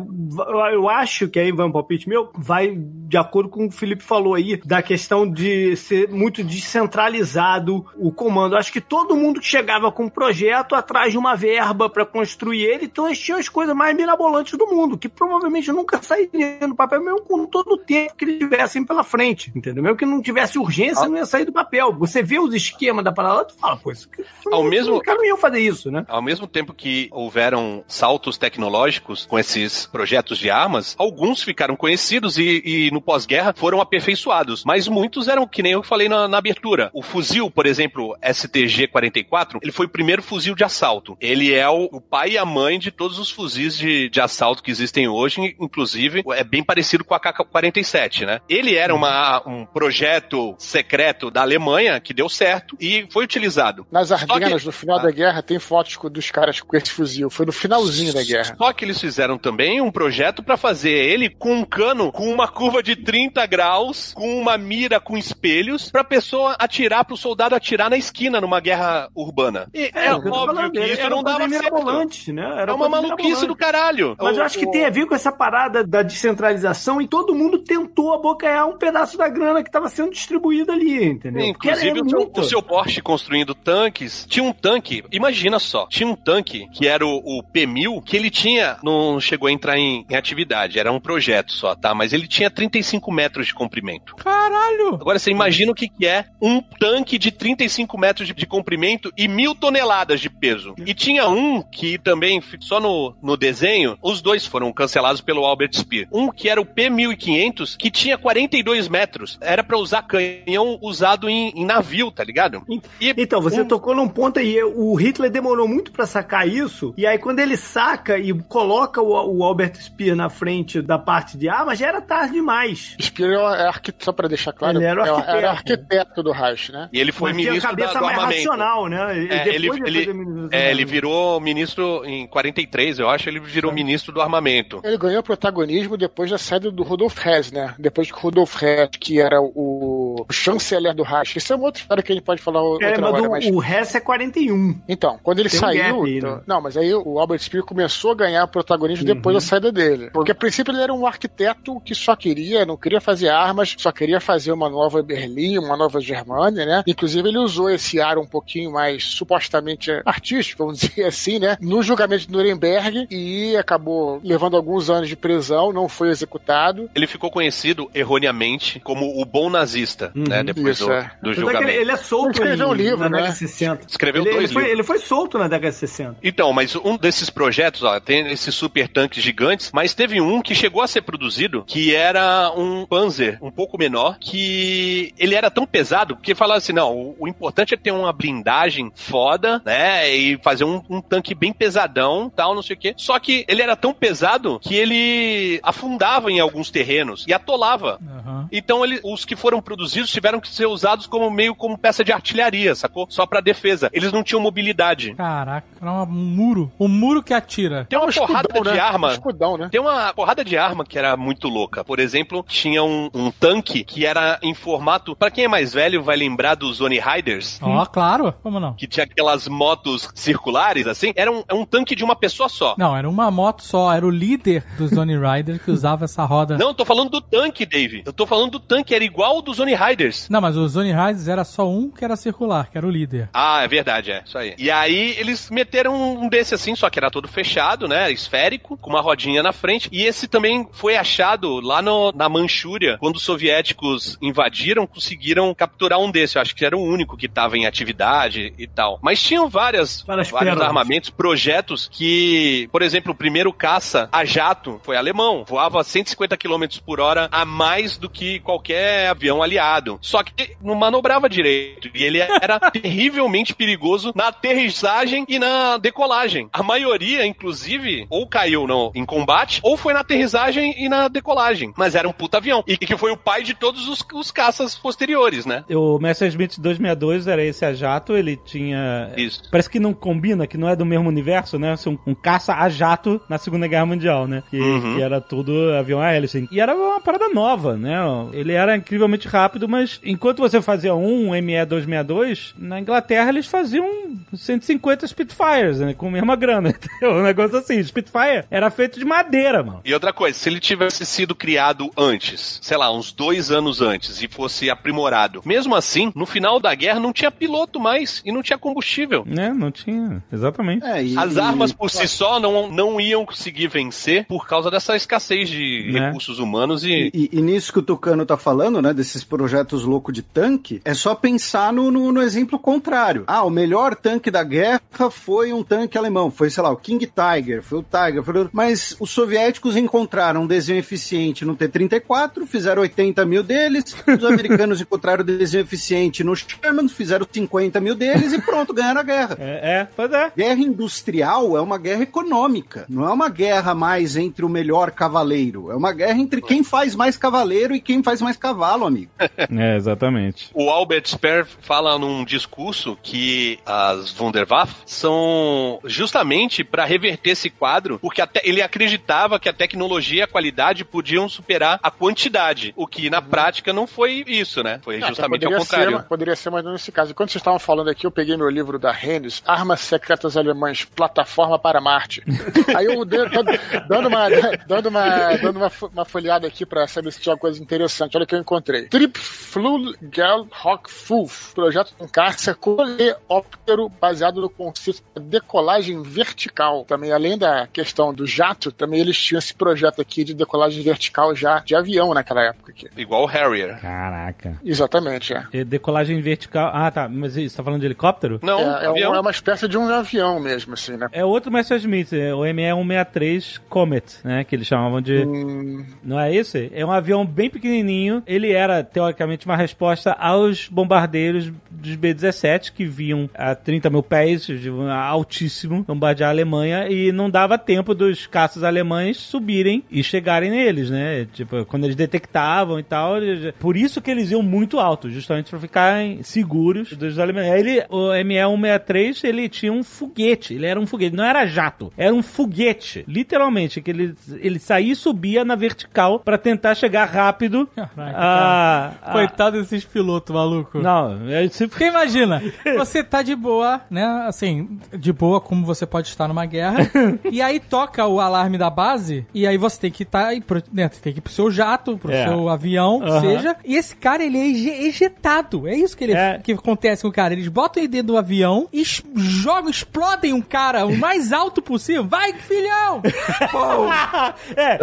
eu acho que aí vai um palpite meu, vai de acordo com o que o Felipe falou aí, da questão de ser muito descentralizado o comando. Acho que todo mundo que chegava com um projeto atrás de uma verba para construir ele, então eles tinham as coisas mais mirabolantes do mundo, que provavelmente nunca sairiam do papel, mesmo com todo o tempo que eles tivessem pela frente, entendeu? Mesmo que não tivesse urgência, não ia sair do papel. Você vê os esquemas da parada, tu fala, pô, isso, Ao mesmo- não iam fazer isso, né? Ao mesmo tempo que houveram saltos tecnológicos com esses projetos de armas, alguns ficaram conhecidos e, e no pós-guerra foram aperfeiçoados, mas muitos eram que nem eu falei na, na abertura. O fuzil, por exemplo, STG-44, ele foi o primeiro fuzil de assalto. Ele é o, o pai e a mãe de todos os fuzis de, de assalto que existem hoje, inclusive é bem parecido com a AK-47, né? Ele era uma, um projeto secreto da Alemanha que deu certo e foi utilizado. Nas Só que- Ardenas, no final Ah. da guerra, tem fotos dos caras com esse fuzil. Foi no finalzinho da guerra. Só que eles fizeram também um projeto pra fazer ele com um cano com uma curva de 30 graus, com uma mira com espelhos, pra pessoa atirar, pro soldado atirar na esquina numa guerra urbana. E é, tô óbvio que isso não dava certo. né? Era É uma maluquice do caralho. Mas eu acho que tem a ver com essa parada da descentralização e todo mundo tentou abocanhar um pedaço da grana que estava sendo distribuída ali, entendeu? Sim, Inclusive, o o seu Porsche construindo tanques, tinha um tanque, imagina só, tinha um tanque que era o, o P1000, que ele tinha, não chegou a entrar em, em atividade, era um projeto só, tá? Mas ele tinha 35 metros de comprimento. Caralho! Agora você imagina o que, que é um tanque de 35 metros de, de comprimento e mil toneladas de peso. E tinha um que também, só no, no desenho, os dois foram cancelados pelo Albert Speer. Um que era o P1500, que tinha 42 metros. Era pra usar canhão usado em, em navio, tá ligado? E Então, você um- tocou num ponto aí. O Hitler demorou muito pra sacar isso. E aí, quando ele saca e coloca o, o Albert Speer na frente da parte de armas, já era tarde demais. Speer é arquiteto, só pra deixar claro, Ele era o é- arquiteto. era arquiteto do Reich, né? E ele foi a ministro da, cabeça do mais armamento. racional, né? E É, ele, ele, do é, ele virou ministro em 43, eu acho, ele virou ministro do armamento. Ele ganhou protagonismo depois da saída do Rudolf Hess, né? Depois que o Rudolf Hess, que era o, chanceler do Reich, isso é uma outra história que a gente pode falar outra É, mas hora, o, mas... o Hess é 41. Então, quando ele Tem um saiu. gap aí, né? Não, mas aí o Albert Speer começou a ganhar protagonismo depois Uhum. da saída dele. Porque a princípio ele era um arquiteto que só queria, não queria fazer armas, só queria fazer uma nova Berlim, uma nova Germânia, né? Inclusive ele usou esse ar um pouquinho mais supostamente artístico, vamos dizer assim, né? No julgamento de Nuremberg e acabou levando alguns anos de prisão, não foi executado. Ele ficou conhecido erroneamente como o bom nazista, né? Depois isso, do, é. do julgamento. ele, ele é solto Ele escreveu em- um livro, na né? década de 60. Escreveu ele, dois ele foi, livros. ele foi solto na década de 60. Então, mas um desses projetos, ó, tem esses super tanques gigantes, mas teve um que chegou a ser produzido, que era um Panzer um pouco menor, que ele era tão pesado, que falava assim, não, o, o importante é ter uma blindagem foda, né, e fazer um, um tanque bem pesadão, tal, não sei o quê. Só que ele era tão pesado que ele afundava em alguns terrenos e atolava. Aham. Então ele- os que foram produzidos tiveram que ser usados como meio como peça de artilharia, sacou? Só pra defesa. Eles não tinham mobilidade. Caraca, era um muro. Um muro que atira. Tem uma Um escudão, porrada de né? Um arma. escudão, né? Tem uma porrada de arma que era muito louca. Por exemplo, tinha um, um tanque que era em formato. Pra quem é mais velho, vai lembrar dos Zone Riders. Ó, claro. Como não? Que tinha aquelas motos circulares, assim. Era um, é um tanque de uma pessoa só. Não, era uma moto só. Era o líder do Zone Rider que usava essa roda. Não, eu tô falando do tanque, Dave. Eu tô falando do tanque, era igual ao dos Zone Riders. Não, mas o Zone Riders era só um que era circular, que era o líder. Ah, é verdade, é. Isso aí. E aí eles meteram um desse assim, só que era todo fechado, né? Esférico, com uma rodinha na frente. E esse também foi achado lá no- na Manchúria, quando os soviéticos invadiram, conseguiram capturar um desse. Eu acho que era o único que estava em atividade e tal. Mas tinham várias, Várias vários pérolas. armamentos, projetos que, por exemplo, o primeiro caça a jato foi alemão. Voava a 150 km por hora a mais do que qualquer avião aliado. Só que não manobrava direito. E ele era terrivelmente perigoso na aterrissagem e na decolagem. A maioria, inclusive, ou caiu no, em combate, ou foi na aterrissagem e na decolagem. Mas era um puta avião. E que foi o pai de todos os, os caças posteriores, né? O Messerschmitt 262 era esse a jato, ele tinha. Isso. Parece que não combina, que não é do mesmo universo, né? Um, um caça a jato na Segunda Guerra Mundial, né? Que, Uhum. que era tudo avião a hélice. E era uma parada nova, né? Ele era incrivelmente rápido, mas enquanto você fazia um, um ME262, na Inglaterra eles faziam 150 Spitfires, né? Com a mesma grana. Entendeu? Um negócio assim. Spitfire era feito de madeira, mano. E outra coisa, se ele tivesse sido criado antes, sei lá, uns dois anos antes, e fosse aprimorado, mesmo assim, no final da guerra não tinha piloto mais e não tinha combustível. Né? Não tinha. Exatamente. É, e- As e- armas por si só não, não iam conseguir vencer por causa dessa escassez de Né? recursos humanos e. E, e nisso que o Tucano tá falando, né, desses projetos loucos de tanque, é só pensar no, no, no exemplo contrário. Ah, o melhor tanque da guerra foi um tanque alemão, foi, sei lá, o King Tiger, foi o Tiger, foi o... mas os soviéticos encontraram um desenho eficiente no T-34, fizeram 80 mil deles, os americanos encontraram desenho eficiente no Sherman, fizeram 50 mil deles e pronto, ganharam a guerra. É, é, pois é. Guerra industrial é uma guerra econômica, não é uma guerra mais entre o melhor cavaleiro, é uma guerra entre quem faz mais cavaleiro e quem faz mais cavalo, amigo. É, exatamente. O Albert Speer fala num discurso que as Wunderwaffe são justamente para reverter esse quadro, porque até ele acreditava que a tecnologia e a qualidade podiam superar a quantidade, o que na prática não foi isso, né? Foi Não, justamente ao contrário. Ser, poderia ser, mas não nesse caso. Quando vocês estavam falando aqui, eu peguei meu livro da Rennes, Armas Secretas Alemãs, Plataforma para Marte. Aí eu dando, uma, dando uma, dando uma, uma folheada aqui pra saber se tinha uma coisa interessante. Olha o que eu encontrei. Trip Flul Gel Rock Fuf, projeto em cárcere coleóptero baseado no conceito de decolagem vertical. Também, além da questão do jato, também eles tinham esse projeto aqui de decolagem vertical já de avião naquela época aqui. Igual o Harrier. Caraca. Exatamente, é. E Decolagem vertical. Ah, tá. Mas você tá falando de helicóptero? Não, É, é, um- é uma espécie de um avião mesmo, assim, né? É outro Messerschmitt, é o ME-163 Comet, né? Que eles chamavam de. Hum, Não é esse? É um avião bem pequenininho. Ele era, teoricamente, uma resposta aos bombardeiros dos B-17 que vinham a 30 mil pés, de um altíssimo, bombardear a Alemanha e não dava tempo dos caças alemães subirem e chegarem neles, né? Tipo, quando eles detectavam e tal. eles- Por isso que eles iam muito alto, justamente para ficarem seguros dos alemães. Aí ele, o ME-163, ele tinha um foguete. Ele era um foguete, não era jato, era um foguete. Literalmente, que ele, ele saía e subia na vertical para tentar chegar rápido. Caraca, a, a- Coitado desses pilotos, maluco. Não, é se Porque imagina, você tá de boa, né? Assim, de boa como você pode estar numa guerra. e aí toca o alarme da base, e aí você tem que estar, né, tem que ir pro seu jato, pro É. seu avião, Aham. seja. E esse cara, ele é eje- ejetado. É isso que, ele, É. que acontece com o cara. Eles botam ele dentro do avião e es- jogam, explodem um cara o mais alto possível. Vai, filhão! é.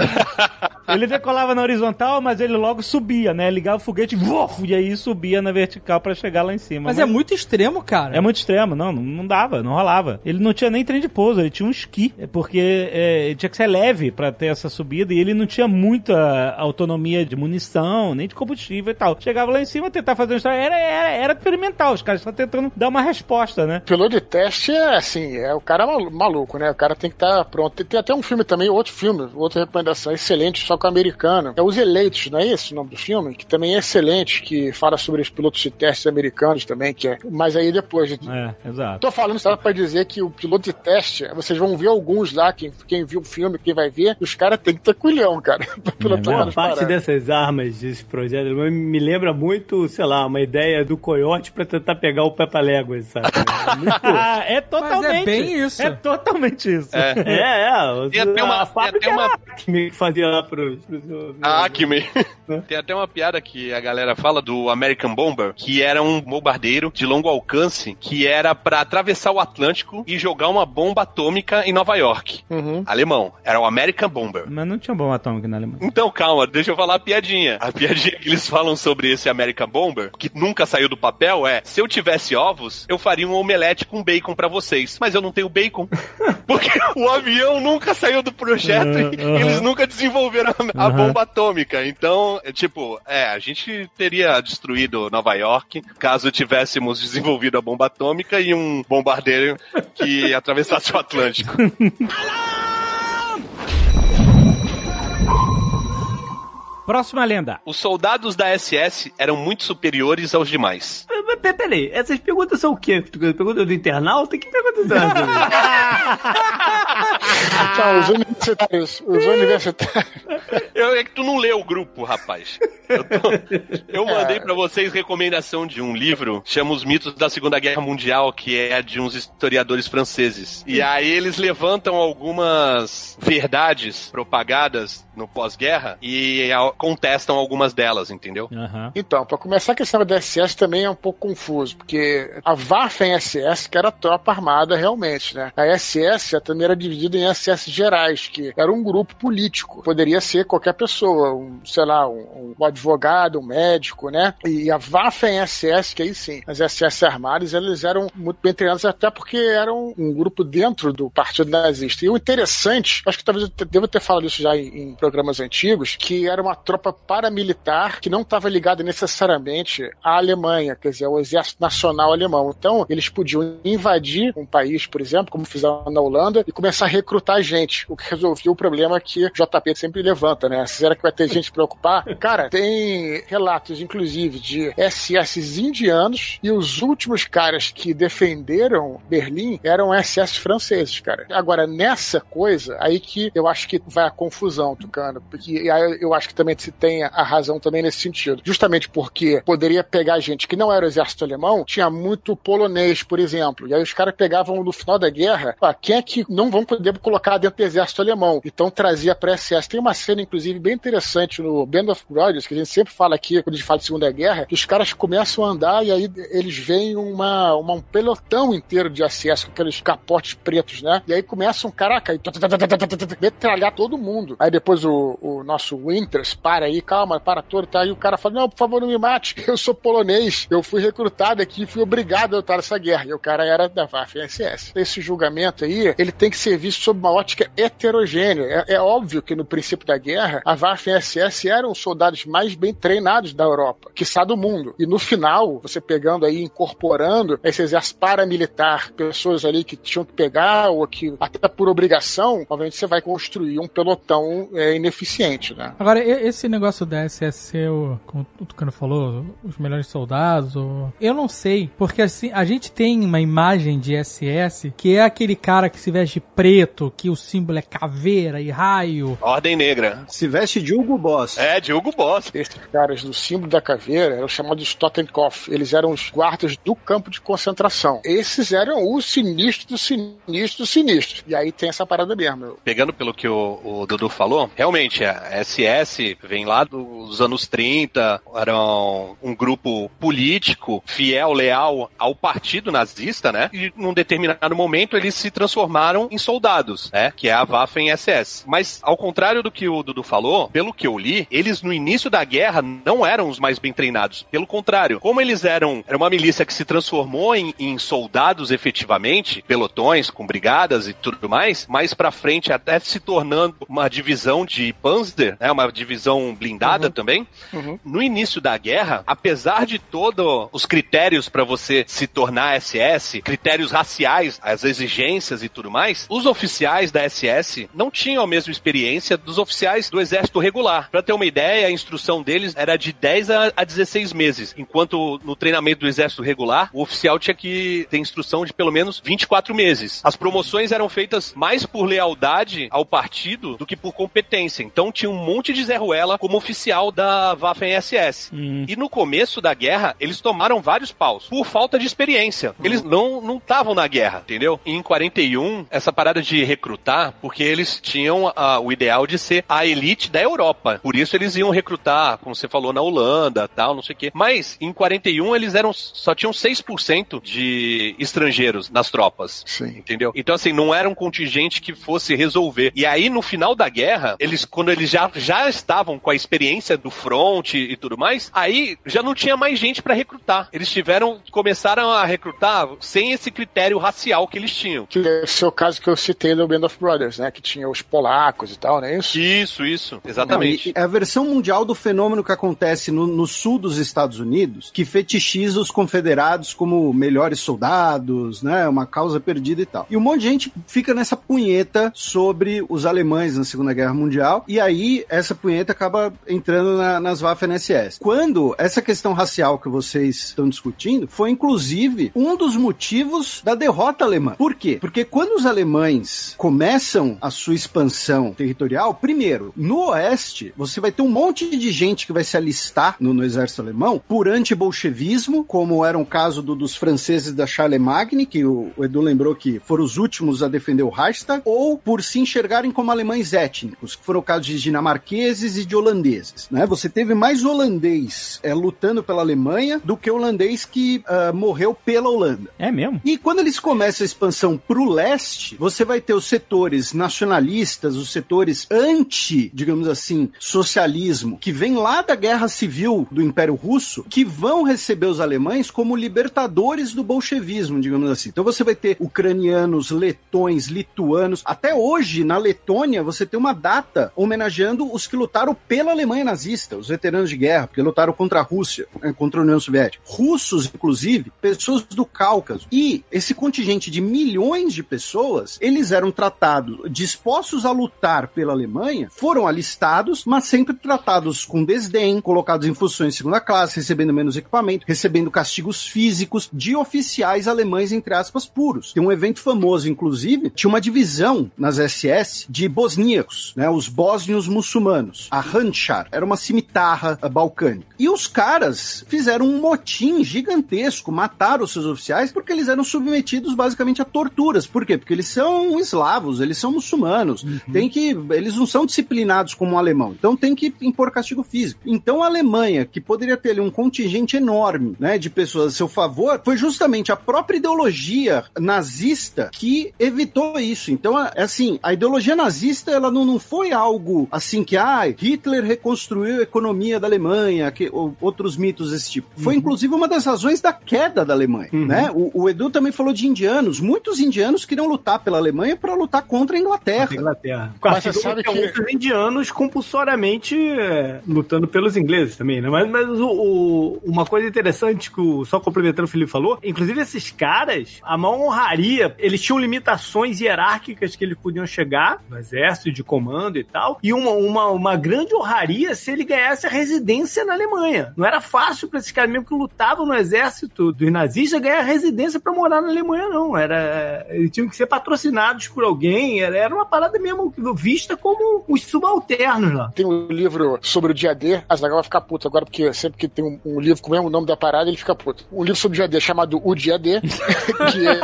Ele decolava na horizontal, mas ele logo subia, né? Ligava o foguete, vof, e aí subia na vertical pra chegar lá em cima. Mas é muito extremo, cara. É muito extremo, não, não, não dava, não rolava. Ele não tinha nem trem de pouso, ele tinha um esqui, é porque é, tinha que ser leve pra ter essa subida e ele não tinha muita autonomia de munição, nem de combustível e tal. Chegava lá em cima, tentar fazer um estrago, era, era, era experimental, os caras estavam tentando dar uma resposta, né? piloto de teste é assim, é o cara malu- maluco, né? O cara tem que estar pronto. Tem, tem até um filme também, outro filme, outra recomendação excelente, só que americano. É Os Eleitos, não é esse o nome do filme? Que também é excelente, que fala sobre os pilotos de testes americanos também, que é. Mas aí depois. É, exato. Tô falando só pra dizer que o piloto de teste, vocês vão ver alguns lá, quem, quem viu o filme, quem vai ver, os caras têm que ter culhão, cara, pra pilotar Boa nas parte paradas. dessas armas desse projeto me lembra muito, sei lá, uma ideia do coiote pra tentar pegar o Peppa Léguas, sabe? É. Ah, é totalmente. bem isso. É totalmente isso. É. É, é. Tem até uma- tem até uma- Acme que fazia lá A Acme. Tem até uma piada que a galera fala do American Bomber, que era um bombardeiro de longo alcance, que era pra atravessar o Atlântico e jogar uma bomba atômica em Nova York. Uhum. Alemão. Era o American Bomber. Mas não tinha bomba atômica na Alemanha. Então, calma, deixa eu falar a piadinha. A piadinha que eles falam sobre esse American Bomber, que nunca saiu do papel, é: se eu tivesse ovos, eu faria um omelete com bacon pra vocês. Mas eu não tenho bacon. Porque o avião nunca saiu do projeto e Aham. eles nunca desenvolveram a, a Aham. bomba atômica. Então, é tipo, é, a gente teria destruído Nova York caso tivéssemos desenvolvido a bomba atômica e um bombardeiro que atravessasse o Atlântico. Próxima lenda. Os soldados da SS eram muito superiores aos demais. Peraí, essas perguntas são o quê? Pergunta do internauta? Que perguntas são essas? Tchau, os universitários. Os universitários. Eu, é que tu não leu o grupo, rapaz. Eu, tô- eu mandei pra vocês recomendação de um livro, chama Os Mitos da Segunda Guerra Mundial, que é de uns historiadores franceses. E aí eles levantam algumas verdades propagadas no pós-guerra e a- contestam algumas delas, entendeu? Aham. Então, pra começar, a questão da SS também é um pouco confuso, porque a Waffen-SS, que era a tropa armada realmente, né? A SS também era dividida em SS gerais, que era um grupo político. Poderia ser qualquer pessoa, um, sei lá, um, um advogado, um médico, né? E a Waffen-SS, que aí sim, as SS armadas, eles eram muito bem treinadas, até porque eram um grupo dentro do Partido Nazista. E o interessante, acho que talvez eu te- devo ter falado isso já em, em programas antigos, que era uma tropa paramilitar que não estava ligada necessariamente à Alemanha, quer dizer, ao Exército Nacional Alemão. Então, eles podiam invadir um país, por exemplo, como fizeram na Holanda, e começar a recrutar gente, o que resolvia o problema que JP sempre levanta, né? Será que vai ter gente preocupar? Cara, tem relatos, inclusive, de SS indianos e os últimos caras que defenderam Berlim eram SS franceses, cara. Agora, nessa coisa, aí que eu acho que vai a confusão, Tucano, porque eu acho que também se tem a razão também nesse sentido. Justamente porque poderia pegar gente que não era o exército alemão, tinha muito polonês, por exemplo, e aí os caras pegavam no final da guerra, ah, quem é que não vão poder colocar dentro do exército alemão? Então trazia pra SS. Tem uma cena, inclusive, bem interessante no Band of Brothers, que a gente sempre fala aqui, quando a gente fala de Segunda Guerra, que os caras começam a andar e aí eles veem uma, uma- um pelotão inteiro de SS com aqueles capotes pretos, né? E aí começam, caraca, e metralhar todo mundo. Aí depois o, o nosso Winters para aí, calma, para todo, tá? E o cara fala, não, por favor, não me mate, eu sou polonês, eu fui recrutado aqui, fui obrigado a lutar essa guerra. E o cara era da Waffen-SS. Esse julgamento aí, ele tem que ser visto sob uma ótica heterogênea. É, é óbvio que no princípio da guerra, a Waffen-SS eram os soldados mais bem treinados da Europa, que do mundo. E no final, você pegando aí, incorporando esse exército paramilitar, pessoas ali que tinham que pegar, ou que até por obrigação, obviamente você vai construir um pelotão é, ineficiente, né? Agora, e- esse negócio da SSC, o- como o Tucano falou, os melhores soldados, o- eu não sei, porque assim, a gente tem uma imagem de SS que é aquele cara que se veste preto, que o símbolo é caveira e raio. Ordem Negra. Se veste de Hugo Boss. É, de Hugo Boss. Esses caras do símbolo da caveira eram chamados de Totenkopf. Eles eram os guardas do campo de concentração. Esses eram os sinistros do sinistro do sinistro. E aí tem essa parada mesmo. Pegando pelo que o, o Dudu falou, realmente a SS vem lá dos anos 30, era um, um grupo político fiel, leal ao partido nazista, né? E num determinado momento eles se transformaram em soldados, né? Que é a Waffen-SS. Mas ao contrário do que o Dudu falou, pelo que eu li, eles no início da guerra não eram os mais bem treinados. Pelo contrário, como eles eram, era uma milícia que se transformou em, em soldados efetivamente, pelotões com brigadas e tudo mais, mais pra frente até se tornando uma divisão de Panzer, né, uma divisão blindada também. No início da guerra, apesar de todos os critérios pra você se tornar SS, critérios raciais, as exigências e tudo mais, os oficiais da SS não tinham a mesma experiência dos oficiais do exército regular. Pra ter uma ideia, a instrução deles era de 10 a, a 16 meses, enquanto no treinamento do exército regular, o oficial tinha que ter instrução de pelo menos 24 meses. As promoções eram feitas mais por lealdade ao partido do que por competência. Então tinha um monte de Zé Ruela como oficial da Waffen-SS. E no começo da guerra, eles tomaram vários paus por falta de experiência. Eles não não estavam na guerra, entendeu? E em 41, essa parada de recrutar, porque eles tinham ah, o ideal de ser a elite da Europa. Por isso eles iam recrutar, como você falou, na Holanda, tal, não sei o quê. Mas em 41 eles eram só tinham 6% de estrangeiros nas tropas. Sim. Entendeu? Então, assim, não era um contingente que fosse resolver. E aí, no final da guerra, eles, quando eles já, já estavam com a experiência do front e tudo mais, aí já não tinha mais gente pra recrutar. Eles tiveram, começaram a recrutar sem esse critério racial que eles tinham. Que é o seu caso que eu citei no Band of Brothers, né? Que tinha os polacos e tal, não é isso? Isso, isso. Exatamente. Não, e- e a versão mundial do fenômeno que acontece no, no sul dos Estados Unidos, que fetichiza os confederados como melhores soldados, né? Uma causa perdida e tal. E um monte de gente fica nessa punheta sobre os alemães na Segunda Guerra Mundial, e aí essa punheta acaba entrando na- nas Waffen-SS. Quando essa questão racial que vocês estão discutindo foi inclusive um dos motivos da derrota alemã. Por quê? Porque quando os alemães começam a sua expansão territorial, primeiro, No oeste, você vai ter um monte de gente que vai se alistar no, no exército alemão por anti-bolchevismo, como era o caso do, dos franceses da Charlemagne, que o, o Edu lembrou que foram os últimos a defender o Reichstag, ou por se enxergarem como alemães étnicos, que foram o caso de dinamarqueses e de holandeses. Né? Você teve mais holandês é, lutando pela Alemanha do que holandês que uh, morreu pela Holanda. É mesmo? E quando eles começam a expansão para o leste, você vai ter os setores nacionalistas, os setores anti, digamos assim, socialismo, que vem lá da guerra civil do Império Russo, que vão receber os alemães como libertadores do bolchevismo, digamos assim. Então você vai ter ucranianos, letões, lituanos. Até hoje, na Letônia, você tem uma data homenageando os que lutaram pela Alemanha nazista, os veteranos de guerra, porque lutaram contra a Rússia, eh, contra a União Soviética. Russos, inclusive, pessoas do Cáucaso. E esse contingente de milhões de pessoas, eles eram tratados, dispostos a lutar pela Alemanha, foram alistados, mas sempre tratados com desdém, colocados em funções de segunda classe, recebendo menos equipamento, recebendo castigos físicos de oficiais alemães, entre aspas, puros. Tem um evento famoso, inclusive, tinha uma divisão nas SS de bosníacos, né, os bósnios muçulmanos. A Handschar era uma cimitarra balcânica. E os caras fizeram um motim gigantesco, mataram os seus oficiais porque eles eram submetidos basicamente a torturas. Por quê? Porque eles são eslavos, eles são muçulmanos. Uhum. Tem que, eles não são disciplinados como um alemão. Então tem que impor castigo físico. Então a Alemanha, que poderia ter ali um contingente enorme, né, de pessoas a seu favor, foi justamente a própria ideologia nazista que evitou isso. Então, é assim, a ideologia nazista, ela não, não foi algo assim que, ah, Hitler reconstruiu a economia da Alemanha, que, ou, outros mitos desse tipo. Foi, uhum. inclusive, uma das razões da queda da Alemanha, uhum. né? O, o, Edu também falou de indianos. Muitos indianos queriam lutar pela Alemanha para lutar contra a Inglaterra. Inglaterra. Mas você sabe que... Muitos indianos compulsoriamente é, lutando pelos ingleses também, né? Mas, mas o, o, uma coisa interessante que o, só complementando o Felipe falou, inclusive esses caras, a mão honraria, eles tinham limitações hierárquicas que eles podiam chegar no exército de comando e tal, e uma, uma, uma grande honraria se ele ganhasse a residência na Alemanha. Não era fácil para esses caras mesmo que lutavam no exército dos nazistas ganhar residência para morar na Alemanha, não. Era, eles tinham que ser patrocinados por alguém, era, era uma parada mesmo vista como os subalternos lá. Tem um livro sobre o dia D, a Zagal vai ficar puto agora, porque sempre que tem um, um livro com o mesmo nome da parada, ele fica puto. Um livro sobre o dia D chamado O Dia D, que é.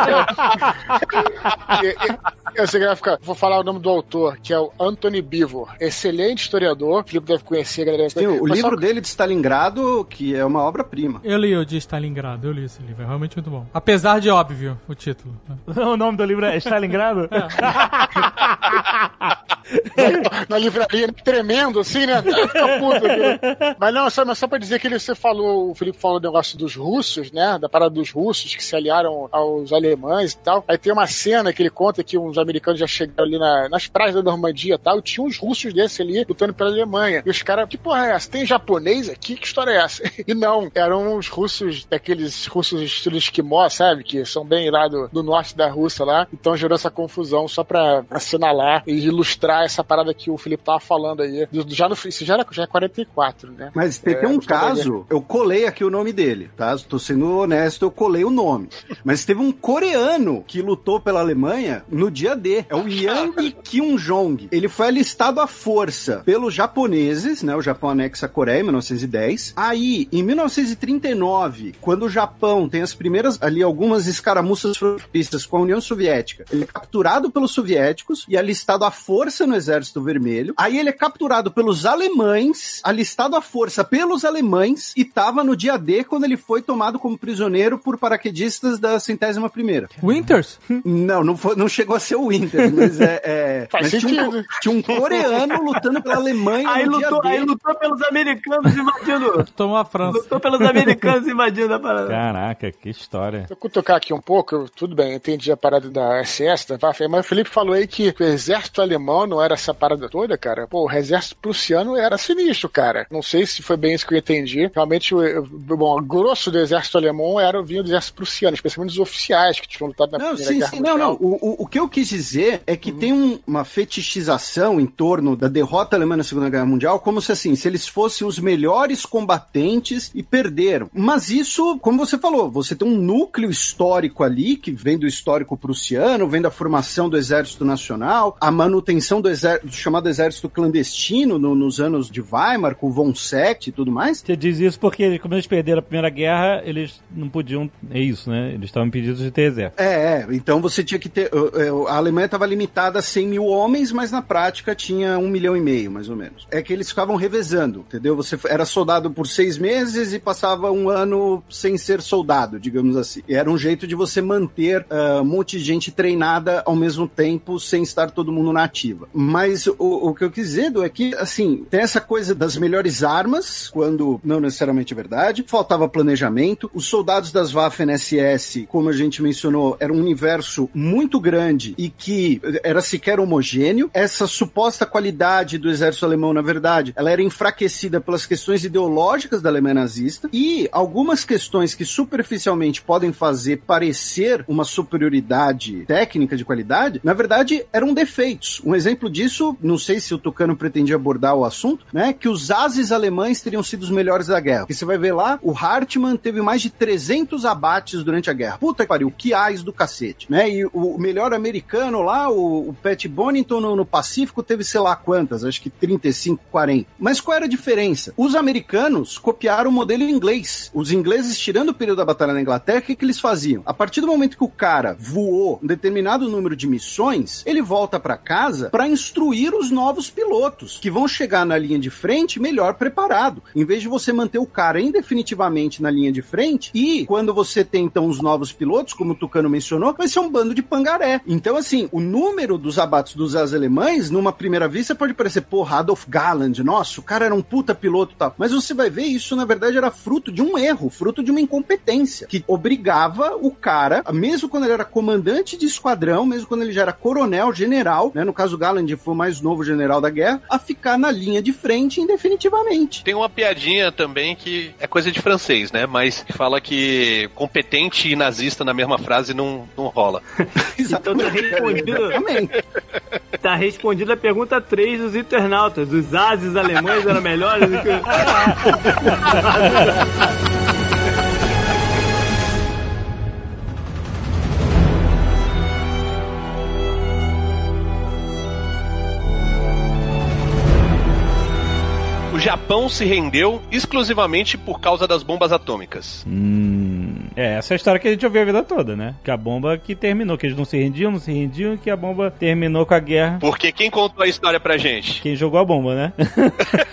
que é, eu sei que vai ficar. Vou falar o nome do autor, que é o Anthony Bivor. Excelente historiador. O Felipe deve conhecer, galera. Sim, o livro só... dele de Stalingrado, que é uma obra-prima. Eu li o de Stalingrado, eu li esse livro. É realmente muito bom. Apesar de óbvio o título. o nome do livro é Stalingrado? É. na, livraria, tremendo assim, né? Fica Mas não, só, mas só pra dizer que ele, você falou, o Felipe falou do negócio dos russos, né? Da parada dos russos que se aliaram aos alemães e tal. Aí tem uma cena que ele conta que uns americanos já chegaram ali na, nas praias da Normandia e tal, e tinha uns russos desse ali lutando pela Alemanha. E os caras, que porra é essa? Tem japonês aqui? Que história é essa? E não, eram os russos, daqueles russos estilo esquimó, sabe? Que são bem lá do, do norte da Rússia lá. Então gerou essa confusão só pra assinalar e ilustrar essa parada que o Felipe tava falando aí. Já no isso já, era, já é 44, né? Mas tem, é, um caso, eu colei aqui o nome dele, tá? Tô sendo honesto, eu colei o nome. Mas teve um coreano que lutou pela Alemanha no dia D. É o Yang Kyung-jong. Ele foi alistado à força pelos japoneses, né? O Japão anexa a Coreia em 1910. Aí, em 1939, quando o Japão tem as primeiras ali algumas escaramuças com a União Soviética, ele é capturado pelos soviéticos e alistado à força no Exército Vermelho. Aí ele é capturado pelos alemães, alistado à força pelos alemães e tava no dia D quando ele foi tomado como prisioneiro por paraquedistas da centésima primeira. Winters? Não, não, foi, não chegou a ser o Winters, mas é. é mas tinha, um, tinha um coreano lutando pela Alemanha. Aí, lutou, aí lutou pelos americanos invadindo. Tomou a França. Lutou pelos americanos invadindo a parada. Caraca, que história. Eu tocar aqui um pouco, eu, tudo bem, entendi a parada da SS, tá? mas o Felipe falou aí que o exército alemão não era essa parada toda, cara. Pô, o exército prussiano era sinistro, cara. Não sei se foi bem isso que eu entendi. Realmente, o, bom, o grosso do exército alemão era vinha do exército prussiano, especialmente os oficiais que tinham lutado na não, Primeira sim, Guerra sim, Não, não. O, o, o que eu quis dizer é que uhum. tem um, uma fetichização em torno da derrota alemã na Segunda Guerra Mundial, como se assim, se eles fossem os melhores combatentes e perderam. Mas isso, como você falou, você tem um núcleo histórico ali, que vem do histórico prussiano, vem da formação do Exército Nacional, a manutenção do, do chamado exército clandestino no- nos anos de Weimar, com von Seck e tudo mais. Você diz isso porque, como eles perderam a Primeira Guerra, eles não podiam. É isso, né? Eles estavam impedidos de ter exército. É, é, então você tinha que ter. A Alemanha estava limitada a 100 mil homens, mas na prática tinha um milhão e meio, mais ou menos. É que eles ficavam revezando, entendeu? Você era soldado por seis meses e passava um ano sem ser soldado, digamos assim. E era um jeito de você manter uh, um monte de gente treinada ao mesmo tempo, sem estar todo mundo na ativa. Mas o, o que eu quis dizer, é que, assim, tem essa coisa das melhores armas, quando não necessariamente é verdade, faltava planejamento. Os soldados das Waffen-SS, como a gente mencionou, era um universo muito grande e que era sequer homogêneo. Essa suposta qualidade do exército alemão, na verdade, ela era enfraquecida pelas questões ideológicas da Alemanha nazista e algumas questões que superficialmente podem fazer parecer uma superioridade técnica de qualidade, na verdade eram defeitos. Um exemplo disso, não sei se o Tucano pretendia abordar o assunto, né, que os ases alemães teriam sido os melhores da guerra. Porque você vai ver lá, o Hartmann teve mais de 300 abates durante a guerra. Puta que pariu, que ais do cacete, né? E o melhor americano lá, o, o Pat Bonington no, no Pacífico teve sei lá quantas, acho que 35, 40. Mas qual era a diferença? Os americanos copiaram o modelo inglês. Os ingleses, tirando o período da Batalha na Inglaterra, o que, que eles faziam? A partir do momento que o cara voou um determinado número de missões, ele volta para casa para instruir os novos pilotos, que vão chegar na linha de frente melhor preparado. Em vez de você manter o cara indefinitivamente na linha de frente, e quando você tem então os novos pilotos, como o Tucano mencionou, vai ser um bando de pangaré. Então, assim, o número dos abates dos as alemães, numa primeira vista, pode parecer, porra, Adolf Galland, nossa, o cara era um puta piloto e tal. Mas você vai ver, isso na verdade era fruto de um erro, fruto de uma incompetência, que obrigava o cara, mesmo quando ele era comandante de esquadrão, mesmo quando ele já era coronel, general, né? No caso, Galland foi o mais novo general da guerra, a ficar na linha de frente indefinitivamente. Tem uma piadinha também que é coisa de francês, né? Mas que fala que competente e nazista na mesma frase não, não rola. Então tá respondido. Tá respondida a pergunta 3 dos internautas. Os ases alemães eram melhores do que. Japão se rendeu exclusivamente por causa das bombas atômicas. Hum, é, essa é a história que a gente ouviu a vida toda, né? Que a bomba que terminou, que eles não se rendiam, não se rendiam, que a bomba terminou com a guerra. Porque quem contou a história pra gente? Quem jogou a bomba, né?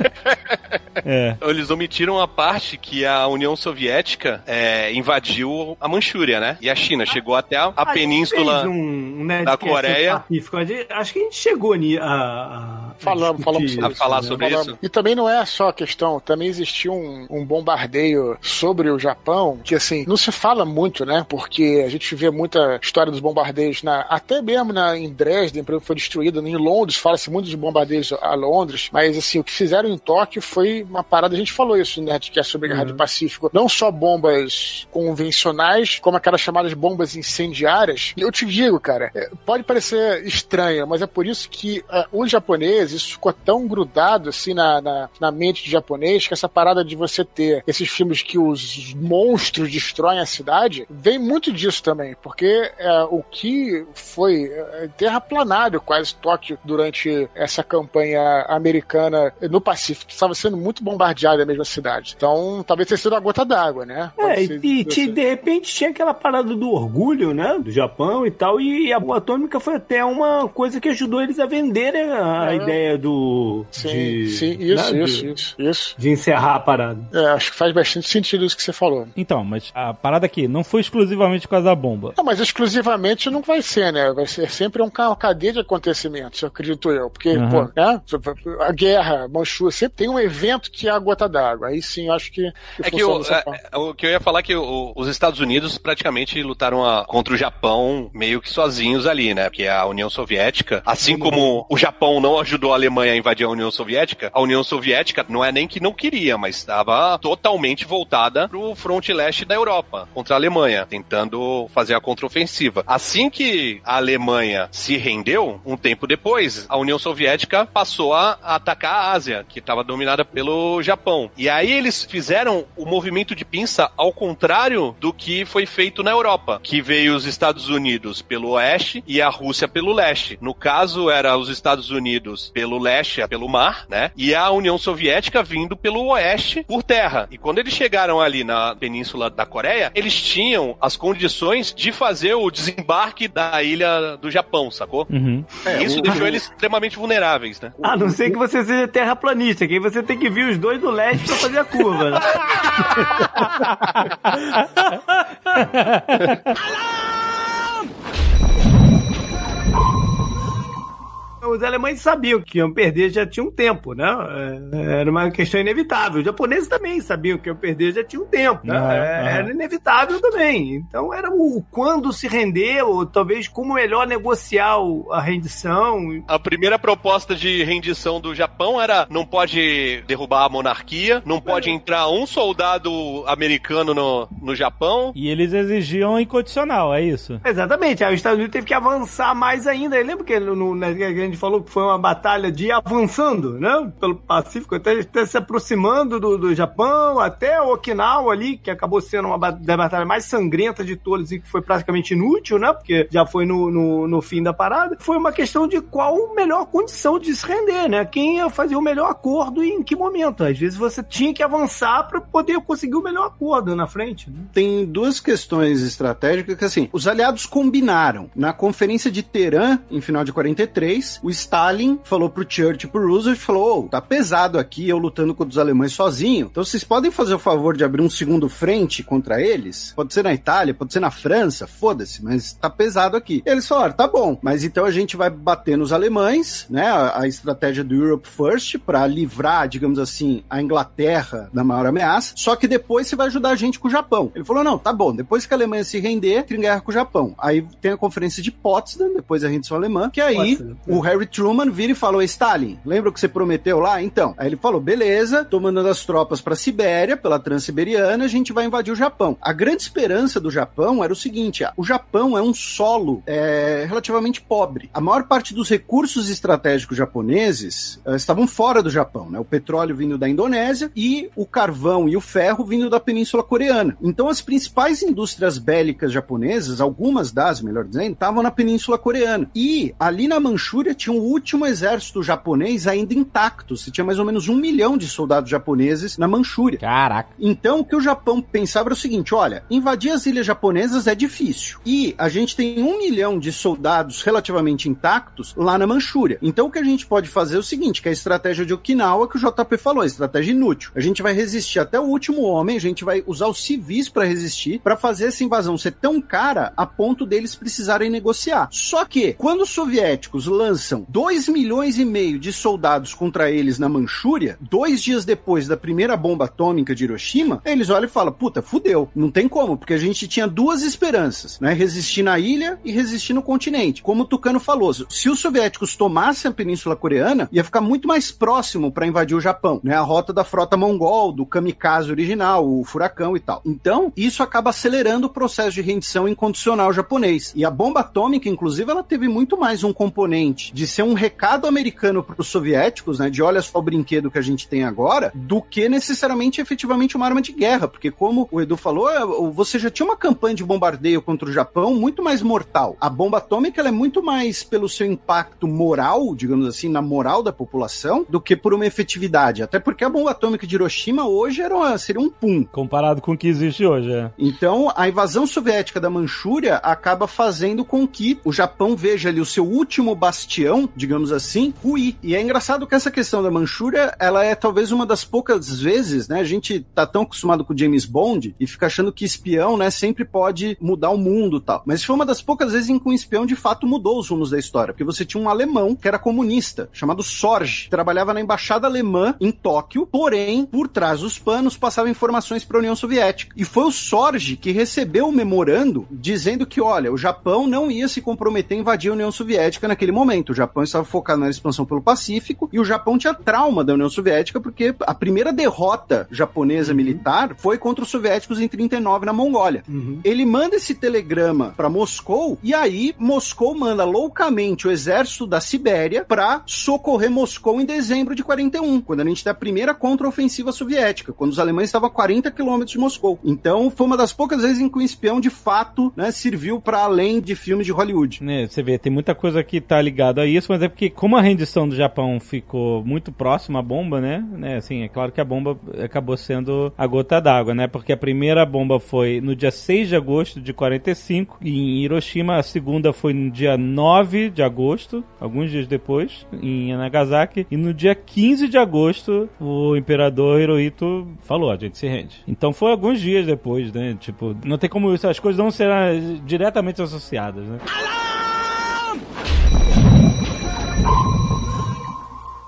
é. Eles omitiram a parte que a União Soviética é, invadiu a Manchúria, né? E a China chegou até a, a península fez um, um da Nerdcast Coreia. A Acho que a gente chegou a, a Falamos, falamos discutir sobre A falar isso, sobre isso? E também não é só a questão, também existiu um, um bombardeio sobre o Japão, que assim, não se fala muito, né? Porque a gente vê muita história dos bombardeios, na, até mesmo na, em Dresden, por exemplo, foi destruída, em Londres, fala-se muito de bombardeios a Londres, mas assim, o que fizeram em Tóquio foi uma parada, a gente falou isso no Nerdcast sobre a Guerra do Pacífico, não só bombas convencionais, como aquelas chamadas bombas incendiárias. E eu te digo, cara, é, pode parecer estranho, mas é por isso que ah, os japoneses, isso ficou tão grudado assim na, na, na mente de japonês, que essa parada de você ter esses filmes que os monstros destroem a cidade, vem muito disso também, porque é, o que foi é, terraplanado quase Tóquio durante essa campanha americana no Pacífico, estava sendo muito bombardeada a mesma cidade. Então, talvez tenha sido a gota d'água, né? É, ser- e, de repente tinha aquela parada do orgulho, né? Do Japão e tal. E a bomba atômica foi até uma coisa que ajudou eles a venderem a É. ideia do. Sim, de, sim, isso, né, isso, isso, isso. de encerrar a parada. É, acho que faz bastante sentido isso que você falou. Então, mas a parada aqui não foi exclusivamente por causa da bomba. Não, mas exclusivamente não vai ser, né? Vai ser sempre um uma cadeia de acontecimentos, acredito eu. Porque, Uhum. pô, né? A guerra, Manchúria, sempre tem um evento que é a gota d'água. Aí sim, eu acho que, que É que o, dessa é, forma. é, o que eu ia falar é que o- os Estados Unidos praticamente lutaram a- contra o Japão meio que sozinhos ali, né? Porque a União Soviética, assim como o Japão não ajudou a Alemanha a invadir a União Soviética, a União Soviética não é nem que não queria, mas estava totalmente voltada pro fronte leste da Europa, contra a Alemanha, tentando fazer a contraofensiva. Assim que a Alemanha se rendeu, um tempo depois, a União Soviética passou a atacar a Ásia, que estava dominada pelo Japão. E aí eles fizeram o movimento de pinça ao contrário do que foi feito na Europa, que veio os Estados Unidos pelo oeste e a Rússia pelo leste. No caso, era os Estados Unidos pelo leste, pelo mar, né? E a União Soviética vindo pelo oeste por terra. E quando eles chegaram ali na península da Coreia, eles tinham as condições de fazer o desembarque da ilha do Japão, sacou? Uhum. E isso deixou eles extremamente vulneráveis, né? A não ser que você seja terraplanista, que aí você tem que vir os dois do leste pra fazer a curva. né? Os alemães sabiam que iam perder já tinha um tempo, né? É, Era uma questão inevitável. Os japoneses também sabiam que iam perder já tinha um tempo, né? Aham. Era inevitável também. Então era o quando se render, ou talvez como melhor negociar a rendição. A primeira proposta de rendição do Japão era não pode derrubar a monarquia, não pode entrar um soldado americano no, no Japão. E eles exigiam incondicional, é isso? Exatamente, aí os Estados Unidos teve que avançar mais ainda. Eu lembro que no, no, né, que a gente falou que foi uma batalha de avançando, né? Pelo Pacífico, até, até se aproximando do, do Japão, até Okinawa ali, que acabou sendo uma da batalha mais sangrenta de todas e que foi praticamente inútil, né? Porque já foi no, no, no fim da parada. Foi uma questão de qual melhor condição de se render, né? Quem ia fazer o melhor acordo e em que momento. Às vezes você tinha que avançar para poder conseguir o melhor acordo na frente, né? Tem duas questões estratégicas que, assim, os aliados combinaram. Na conferência de Teherã, em final de 43, o Stalin falou pro Churchill e pro Roosevelt, falou, ô, tá pesado aqui, eu lutando contra os alemães sozinho, então vocês podem fazer o favor de abrir um segundo frente contra eles? Pode ser na Itália, pode ser na França, foda-se, mas tá pesado aqui. Eles falaram, tá bom, mas então a gente vai bater nos alemães, né, a, a estratégia do Europe First, pra livrar, digamos assim, a Inglaterra da maior ameaça, só que depois você vai ajudar a gente com o Japão. Ele falou, não, tá bom, depois que a Alemanha se render, tem guerra com o Japão. Aí tem a conferência de Potsdam, depois a rendição alemã, que aí Potsdam. o Harry Truman vira e falou, Stalin, lembra o que você prometeu lá? Então, aí ele falou, beleza, tô mandando as tropas pra Sibéria, pela Transiberiana, a gente vai invadir o Japão. A grande esperança do Japão era o seguinte, ah, o Japão é um solo é, relativamente pobre. A maior parte dos recursos estratégicos japoneses eh, estavam fora do Japão, né? O petróleo vindo da Indonésia e o carvão e o ferro vindo da Península Coreana. Então, as principais indústrias bélicas japonesas, algumas das, melhor dizendo, estavam na Península Coreana. E ali na Manchúria tinha um último exército japonês ainda intacto. Você tinha mais ou menos um milhão de soldados japoneses na Manchúria. Caraca. Então, o que o Japão pensava era o seguinte: olha, invadir as ilhas japonesas é difícil. E a gente tem um milhão de soldados relativamente intactos lá na Manchúria. Então, o que a gente pode fazer é o seguinte: que é a estratégia de Okinawa que o JP falou, a estratégia inútil. A gente vai resistir até o último homem, a gente vai usar os civis para resistir, para fazer essa invasão ser tão cara a ponto deles precisarem negociar. Só que, quando os soviéticos lançam 2 milhões e meio de soldados contra eles na Manchúria, dois dias depois da primeira bomba atômica de Hiroshima, eles olham e falam: puta, fudeu. Não tem como, porque a gente tinha duas esperanças, né? Resistir na ilha e resistir no continente. Como o Tucano falou, se os soviéticos tomassem a Península Coreana, ia ficar muito mais próximo para invadir o Japão, né? A rota da frota mongol, do kamikaze original, o furacão e tal. Então, isso acaba acelerando o processo de rendição incondicional japonês. E a bomba atômica, inclusive, ela teve muito mais um componente de ser um recado americano para os soviéticos, né? De olha só o brinquedo que a gente tem agora, do que necessariamente efetivamente uma arma de guerra. Porque, como o Edu falou, é, você já tinha uma campanha de bombardeio contra o Japão muito mais mortal. A bomba atômica é muito mais pelo seu impacto moral, digamos assim, na moral da população, do que por uma efetividade. Até porque a bomba atômica de Hiroshima hoje era uma- seria um pum. Comparado com o que existe hoje, é. Então, a invasão soviética da Manchúria acaba fazendo com que o Japão veja ali o seu último bastião, digamos assim, ruir. E é engraçado que essa questão da Manchúria, ela é talvez uma das poucas vezes, né? A gente tá tão acostumado com James Bond e fica achando que espião, né, sempre pode mudar o mundo tal. Mas foi uma das poucas vezes em que um espião de fato mudou os rumos da história, porque você tinha um alemão que era comunista, chamado Sorge, trabalhava na embaixada alemã em Tóquio, porém, por trás dos panos passava informações para a União Soviética. E foi o Sorge que recebeu o memorando dizendo que, olha, o Japão não ia se comprometer a invadir a União Soviética naquele momento. O Japão estava focado na expansão pelo Pacífico e o Japão tinha trauma da União Soviética porque a primeira derrota japonesa militar foi contra os soviéticos em 39 na Mongólia. Ele manda esse telegrama para Moscou e aí Moscou manda loucamente o exército da Sibéria para socorrer Moscou em dezembro de 41, quando a gente tem a primeira contraofensiva soviética, quando os alemães estavam a 40 quilômetros de Moscou. Então foi uma das poucas vezes em que o espião de fato né, serviu para além de filmes de Hollywood. Né, você vê, tem muita coisa que tá ligada a isso, mas é porque como a rendição do Japão ficou muito próxima à bomba, né? né assim, é claro que a bomba acabou sendo a gota d'água, né? Porque a primeira bomba foi no dia 6 de agosto de 45 em Hiroshima, a segunda foi no dia 9 de agosto, alguns dias depois, em Nagasaki, e no dia 15 de agosto o imperador Hirohito falou, a gente se rende. Então foi alguns dias depois, né? Tipo, não tem como isso, as coisas não serão diretamente associadas, né?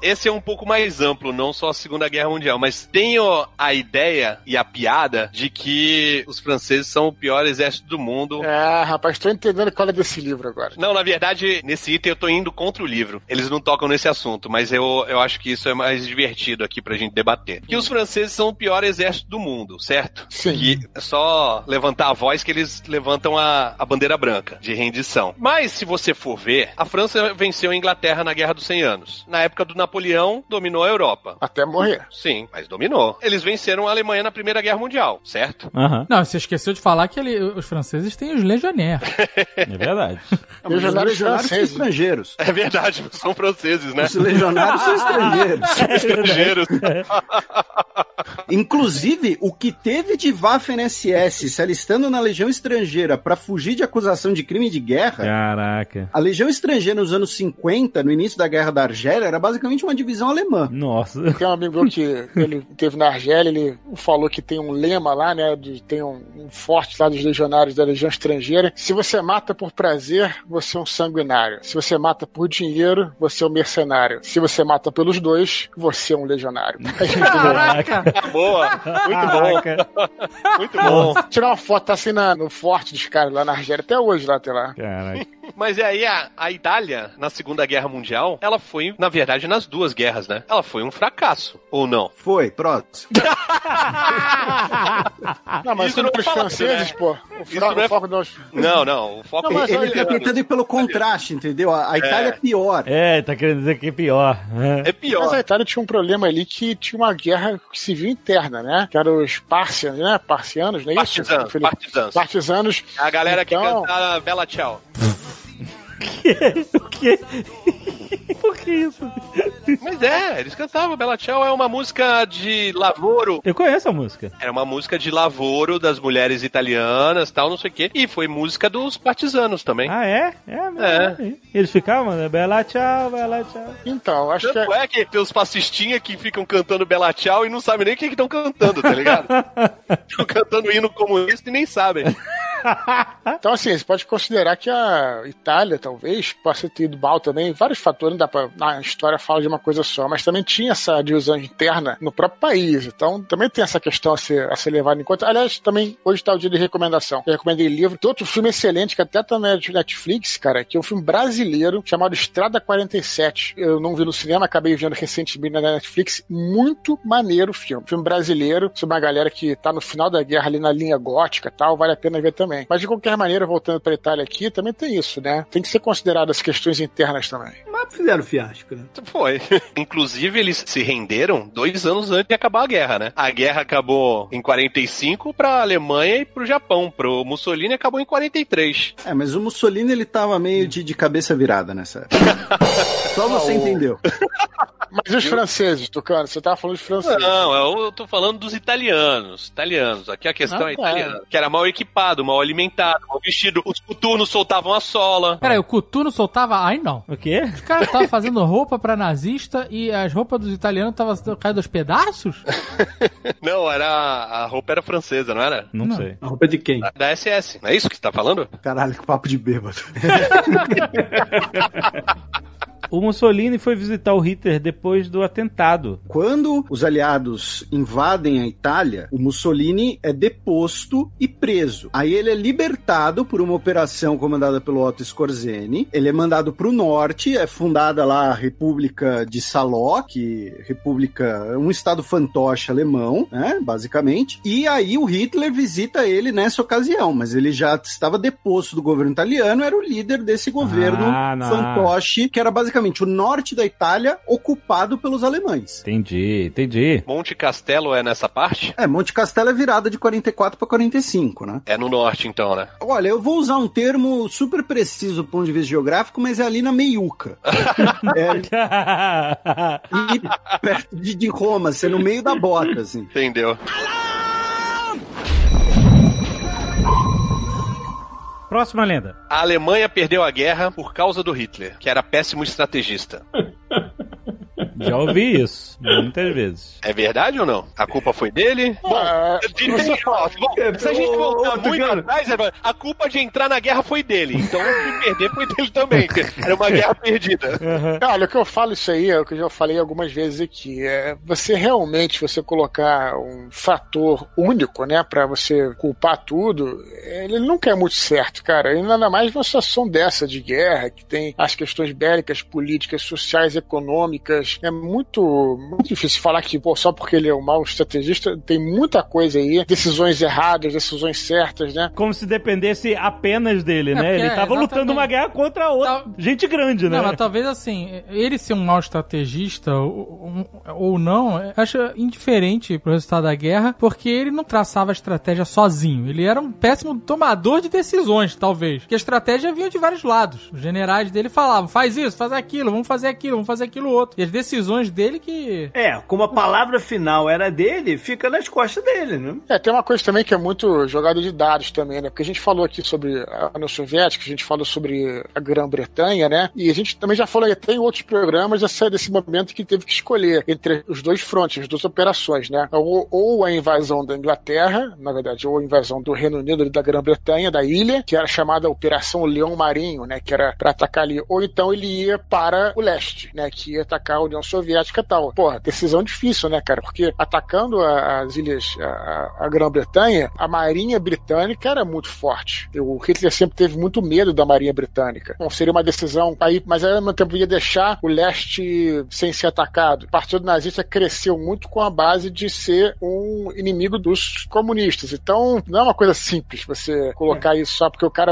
Esse é um pouco mais amplo, não só a Segunda Guerra Mundial, mas tenho a ideia e a piada de que os franceses são o pior exército do mundo. É, rapaz, tô entendendo qual é desse livro agora. Não, na verdade, nesse item eu tô indo contra o livro. Eles não tocam nesse assunto, mas eu, eu acho que isso é mais divertido aqui pra gente debater. Que os franceses são o pior exército do mundo, certo? Sim. Que é só levantar a voz que eles levantam a, a bandeira branca de rendição. Mas, se você for ver, a França venceu a Inglaterra na Guerra dos 100 Anos. Na época do Napoleão, dominou a Europa. Até morrer. Sim, mas dominou. Eles venceram a Alemanha na Primeira Guerra Mundial, certo? Uhum. Não, você esqueceu de falar que ele, os franceses têm os legionnaires. é verdade. Não, os legionários são estrangeiros. É verdade, são franceses, né? Os legionários são estrangeiros. São estrangeiros. Inclusive, o que teve de Waffen-SS se alistando na Legião Estrangeira para fugir de acusação de crime de guerra. Caraca. A Legião Estrangeira nos anos 50, no início da Guerra da Argélia, era basicamente uma divisão alemã. Nossa. Tem um amigo meu que ele teve na Argélia, ele falou que tem um lema lá, né? De, tem um, um forte lá dos legionários da Legião Estrangeira. Se você mata por prazer, você é um sanguinário. Se você mata por dinheiro, você é um mercenário. Se você mata pelos dois, você é um legionário. Caraca. Boa. Muito bom. Muito bom. Tirar uma foto tá assim na, no forte dos caras lá na Argélia, até hoje lá, até lá. Caraca. Mas aí a, a Itália, na Segunda Guerra Mundial, ela foi, na verdade, nas duas guerras, né? Ela foi um fracasso, ou não? Foi, próximo. Não, mas Isso não os fala, franceses, né? pô. O, Isso fra- não é- o foco dos... Não, não. O foco Não, mas é Ele tá italiano. tentando ir pelo contraste, entendeu? A, a Itália é pior. É, tá querendo dizer que é pior. É Mas pior. a Itália tinha um problema ali que tinha uma guerra civil interna, né? Que eram os parcianos, né? Parcianos, não é isso? Partisanos, partisanos. Partisanos. A galera que Então- cantava Bela Tchau. Por quê? Por que isso? Mas é, eles cantavam. Bela Tchau é uma música de lavoro. Eu conheço a música. Era uma música de lavoro das mulheres italianas tal, não sei o quê. E foi música dos partisanos também. Ah, é? É, mesmo. É. Eles ficavam, né? Bela tchau, bela tchau. Então, acho que Tanto é... é que tem os fascistinhas que ficam cantando Bela Tchau e não sabem nem o que estão cantando, tá ligado? Estão cantando hino comunista e nem sabem. Então, assim, você pode considerar que a Itália, talvez, possa ter ido mal também. Vários fatores, não dá pra. Na história fala de uma coisa só, mas também tinha essa divisão interna no próprio país. Então, também tem essa questão a ser, a ser levada em conta. Aliás, também, hoje tá o dia de recomendação. Eu recomendei livro. Tem outro filme excelente que até tá na Netflix, cara, que é um filme brasileiro chamado Estrada 47. Eu não vi no cinema, acabei vendo recentemente na Netflix. Muito maneiro o filme. Filme brasileiro, sobre uma galera que tá no final da guerra ali na linha gótica e tal. Vale a pena ver também. Mas de qualquer maneira, voltando pra Itália aqui, também tem isso, né? Tem que ser considerado as questões internas também. Mas fizeram fiasco, né? Foi. Inclusive, eles se renderam dois anos antes de acabar a guerra, né? A guerra acabou em 45 pra Alemanha e pro Japão. Pro Mussolini acabou em 43. É, mas o Mussolini ele tava meio de, de cabeça virada nessa época. Só você entendeu. Mas e os franceses, Tucano? Você tava falando dos franceses. Não, eu tô falando dos italianos. Italianos. Aqui a questão Ah, é tá. italiana. Que era mal equipado, mal alimentado, mal vestido. Os coturnos soltavam a sola. Peraí, o Cutuno soltava. Ai, não. O quê? Os caras estavam fazendo roupa pra nazista e as roupas dos italianos estavam caindo aos pedaços? Não, era a roupa era francesa, não era? Não, Não. sei. A roupa de quem? Da, da SS. Não é isso que você tá falando? Caralho, que papo de bêbado. o Mussolini foi visitar o Hitler depois do atentado. Quando os aliados invadem a Itália, o Mussolini é deposto e preso. Aí ele é libertado por uma operação comandada pelo Otto Skorzeny. Ele é mandado para o norte, é fundada lá a República de Saló, que república, um estado fantoche alemão, né, basicamente. E aí o Hitler visita ele nessa ocasião, mas ele já estava deposto do governo italiano, era o líder desse governo Ah, fantoche, que era basicamente o norte da Itália ocupado pelos alemães. Entendi, entendi. Monte Castelo é nessa parte? É, Monte Castelo é virada de 44 para 45, né? É no norte, então, né? Olha, eu vou usar um termo super preciso do ponto de vista geográfico, mas é ali na meiuca. é ali perto de, de Roma, assim, no meio da bota, assim. Entendeu? Próxima lenda. A Alemanha perdeu a guerra por causa do Hitler, que era péssimo estrategista. Já ouvi isso muitas vezes. É verdade ou não? A culpa foi dele? Bom, de- você fala- bom, se a gente voltar muito atrás, é, a culpa de entrar na guerra foi dele. Então, de perder foi dele também. Era uma guerra perdida. Olha, o que eu falo isso aí é o que eu já falei algumas vezes aqui. É você realmente, você colocar um fator único, né, pra você culpar tudo, ele nunca é muito certo, cara. E nada mais numa situação dessa de guerra, que tem as questões bélicas, políticas, sociais, econômicas. É muito, muito difícil falar que, pô, só porque ele é um mau estrategista, tem muita coisa aí, decisões erradas, decisões certas, né? Como se dependesse apenas dele, É, né? Ele tava é, lutando exatamente. uma guerra contra outra Tal- gente grande, né? Não, mas talvez assim, ele ser um mau estrategista ou, ou não, eu acho indiferente pro resultado da guerra, porque ele não traçava a estratégia sozinho. Ele era um péssimo tomador de decisões, talvez. Porque a estratégia vinha de vários lados. Os generais dele falavam, faz isso, faz aquilo, vamos fazer aquilo, vamos fazer aquilo outro. E as decisões dele que. É, como a palavra final era dele, fica nas costas dele, né? É, tem uma coisa também que é muito jogada de dados também, né? Porque a gente falou aqui sobre a União Soviética, a gente falou sobre a Grã-Bretanha, né? E a gente também já falou até em outros programas essa, desse momento que teve que escolher entre os dois frontes, as duas operações, né? Ou, ou a invasão da Inglaterra, na verdade, ou a invasão do Reino Unido da Grã-Bretanha, da ilha, que era chamada Operação Leão Marinho, né? Que era para atacar ali. Ou então ele ia para o leste, né? Que ia atacar a União Soviética e tal. Porra, decisão difícil, né, cara? Porque atacando a- as ilhas, a, a Grã-Bretanha, a marinha britânica era muito forte. O Hitler sempre teve muito medo da marinha britânica. Bom, seria uma decisão aí, mas ao mesmo tempo ia deixar o leste sem ser atacado. O Partido Nazista cresceu muito com a base de ser um inimigo dos comunistas. Então, não é uma coisa simples você colocar isso só porque o cara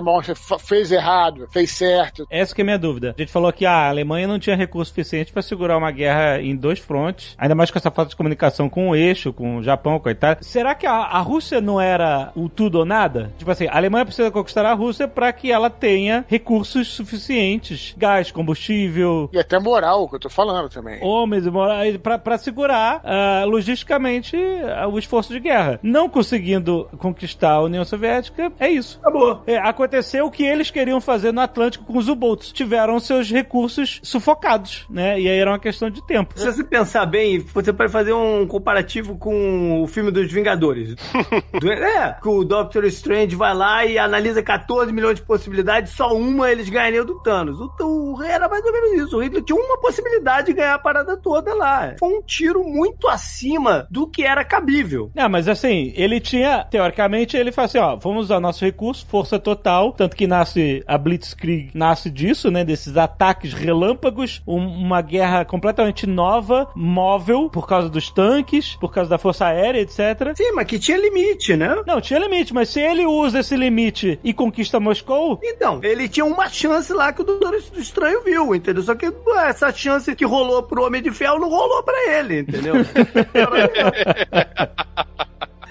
fez errado, fez certo. Essa que é a minha dúvida. A gente falou que a Alemanha não tinha recurso suficiente pra segurar uma guerra em dois frontes, ainda mais com essa falta de comunicação com o eixo, com o Japão, com a Itália. Será que a, a Rússia não era o tudo ou nada? Tipo assim, a Alemanha precisa conquistar a Rússia pra que ela tenha recursos suficientes, gás, combustível, E até moral, que eu tô falando também. homens e morais pra, pra segurar ah, logisticamente ah, o esforço de guerra. Não conseguindo conquistar a União Soviética, é isso. Acabou. É, aconteceu o que eles queriam fazer no Atlântico com os U-Boats. Tiveram seus recursos sufocados, né? E aí era uma questão de tempo. Se você pensar bem, você pode fazer um comparativo com o filme dos Vingadores. Do- é, que o Doctor Strange vai lá e analisa 14 milhões de possibilidades, só uma eles ganhariam do Thanos. O, o, era mais ou menos isso. O Hitler tinha uma possibilidade de ganhar a parada toda lá. Foi um tiro muito acima do que era cabível. É, mas assim, ele tinha, teoricamente, ele fala assim, ó, vamos usar nosso recurso, força total, tanto que nasce a Blitzkrieg, nasce disso, né, desses ataques relâmpagos, um- uma guerra completamente nova, móvel, por causa dos tanques, por causa da força aérea, etc. Sim, mas que tinha limite, né? Não, tinha limite, mas se ele usa esse limite e conquista Moscou, Então, ele tinha uma chance lá que o Doutor Estranho viu, entendeu? Só que ué, essa chance que rolou pro Homem de Ferro não rolou pra ele, entendeu?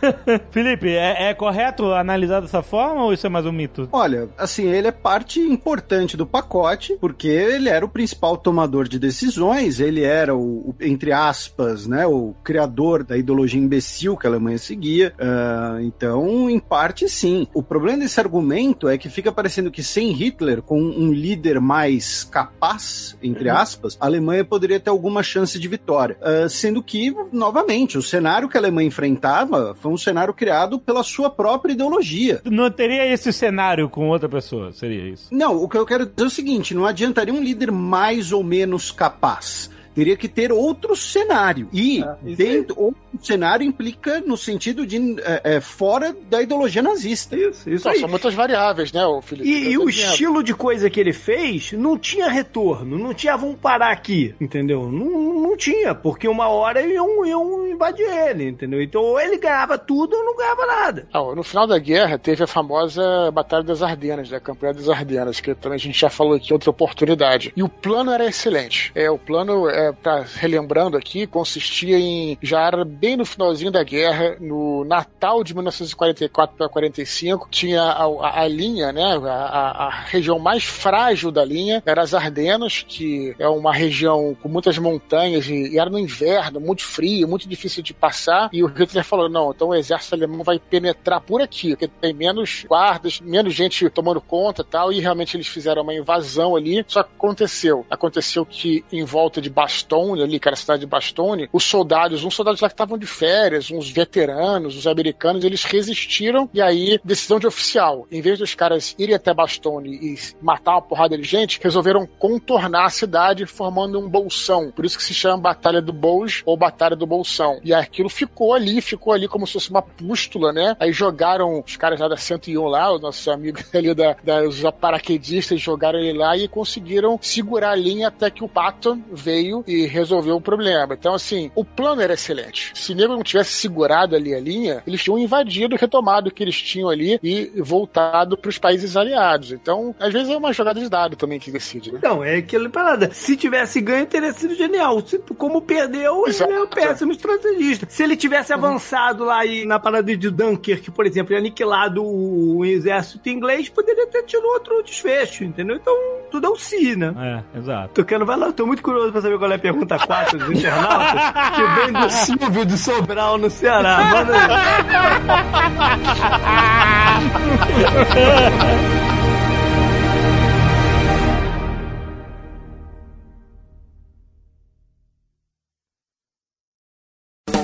Felipe, é, é correto analisar dessa forma ou isso é mais um mito? Olha, assim, ele é parte importante do pacote, porque ele era o principal tomador de decisões, ele era o, o, entre aspas, né, o criador da ideologia imbecil que a Alemanha seguia. Ah, então, em parte, sim. O problema desse argumento é que fica parecendo que sem Hitler, com um líder mais capaz, entre aspas, a Alemanha poderia ter alguma chance de vitória. Ah, sendo que, novamente, o cenário que a Alemanha enfrentava foi Foi um cenário criado pela sua própria ideologia. Não teria esse cenário com outra pessoa, seria isso. Não, o que eu quero dizer é o seguinte: não adiantaria um líder mais ou menos capaz. Teria que ter outro cenário. E dentro, outro cenário implica no sentido de é, é, fora da ideologia nazista. Isso, isso são muitas variáveis, né, o Felipe? E, e o estilo de coisa que ele fez não tinha retorno, não tinha vamos parar aqui, entendeu? Não, não tinha, porque uma hora iam, iam invadir ele, entendeu? Então ou ele ganhava tudo ou não ganhava nada. Ah, no final da guerra teve a famosa Batalha das Ardenas, né? A Campanha das Ardenas, que também a gente já falou aqui outra oportunidade. E o plano era excelente. É, o plano, é, pra, relembrando aqui, consistia em. Já era bem no finalzinho da guerra, no Natal de 1944 para 45, tinha a, a- a linha, né? A, a- região mais frágil da linha era as Ardenas, que é uma região com muitas montanhas e, e era no inverno, muito frio, muito difícil de passar. E o Hitler falou: não, então o exército alemão vai penetrar por aqui, porque tem menos guardas, menos gente tomando conta tal. E realmente eles fizeram uma invasão ali. Só que aconteceu. Aconteceu que em volta de Bastogne, ali, que era a cidade de Bastogne, os soldados, uns soldados lá que estavam de férias, uns veteranos, os americanos, eles resistiram. E aí, decisão de oficial. Em vez dos caras irem até Bastogne e matar uma porrada de gente, resolveram contornar a cidade formando um bolsão. Por isso que se chama Batalha do Bouge ou Batalha do Bolsão. E aquilo ficou ali, ficou ali como se fosse uma pústula, né? Aí jogaram os caras lá da 101 lá, os nossos amigos ali da, da os paraquedistas jogaram ele lá e conseguiram segurar a linha até que o Patton veio e resolveu o problema. Então, assim, o plano era excelente. Se o nego não tivesse segurado ali a linha, eles tinham invadido, retomado o que eles tinham ali e voltado para os países aliados. Então, às vezes é uma jogada de dado também que decide, né? Então, é aquela parada. Se tivesse ganho, teria sido genial. Se, como perdeu, ele Exato. é um péssimo estrategista. Se ele tivesse avançado lá e na parada de Dunkirk, por exemplo, e aniquilado o, o exército inglês, poderia ter tido outro desfecho, entendeu? Então, tudo é um si, né? É, exato. Tocando, vai lá, eu tô muito curioso pra saber qual é a pergunta 4 dos internautas, que vem do Silvio de Sobral, no Ceará. Manda aí.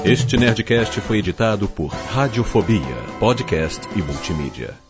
Este Nerdcast foi editado por Radiofobia, podcast e multimídia.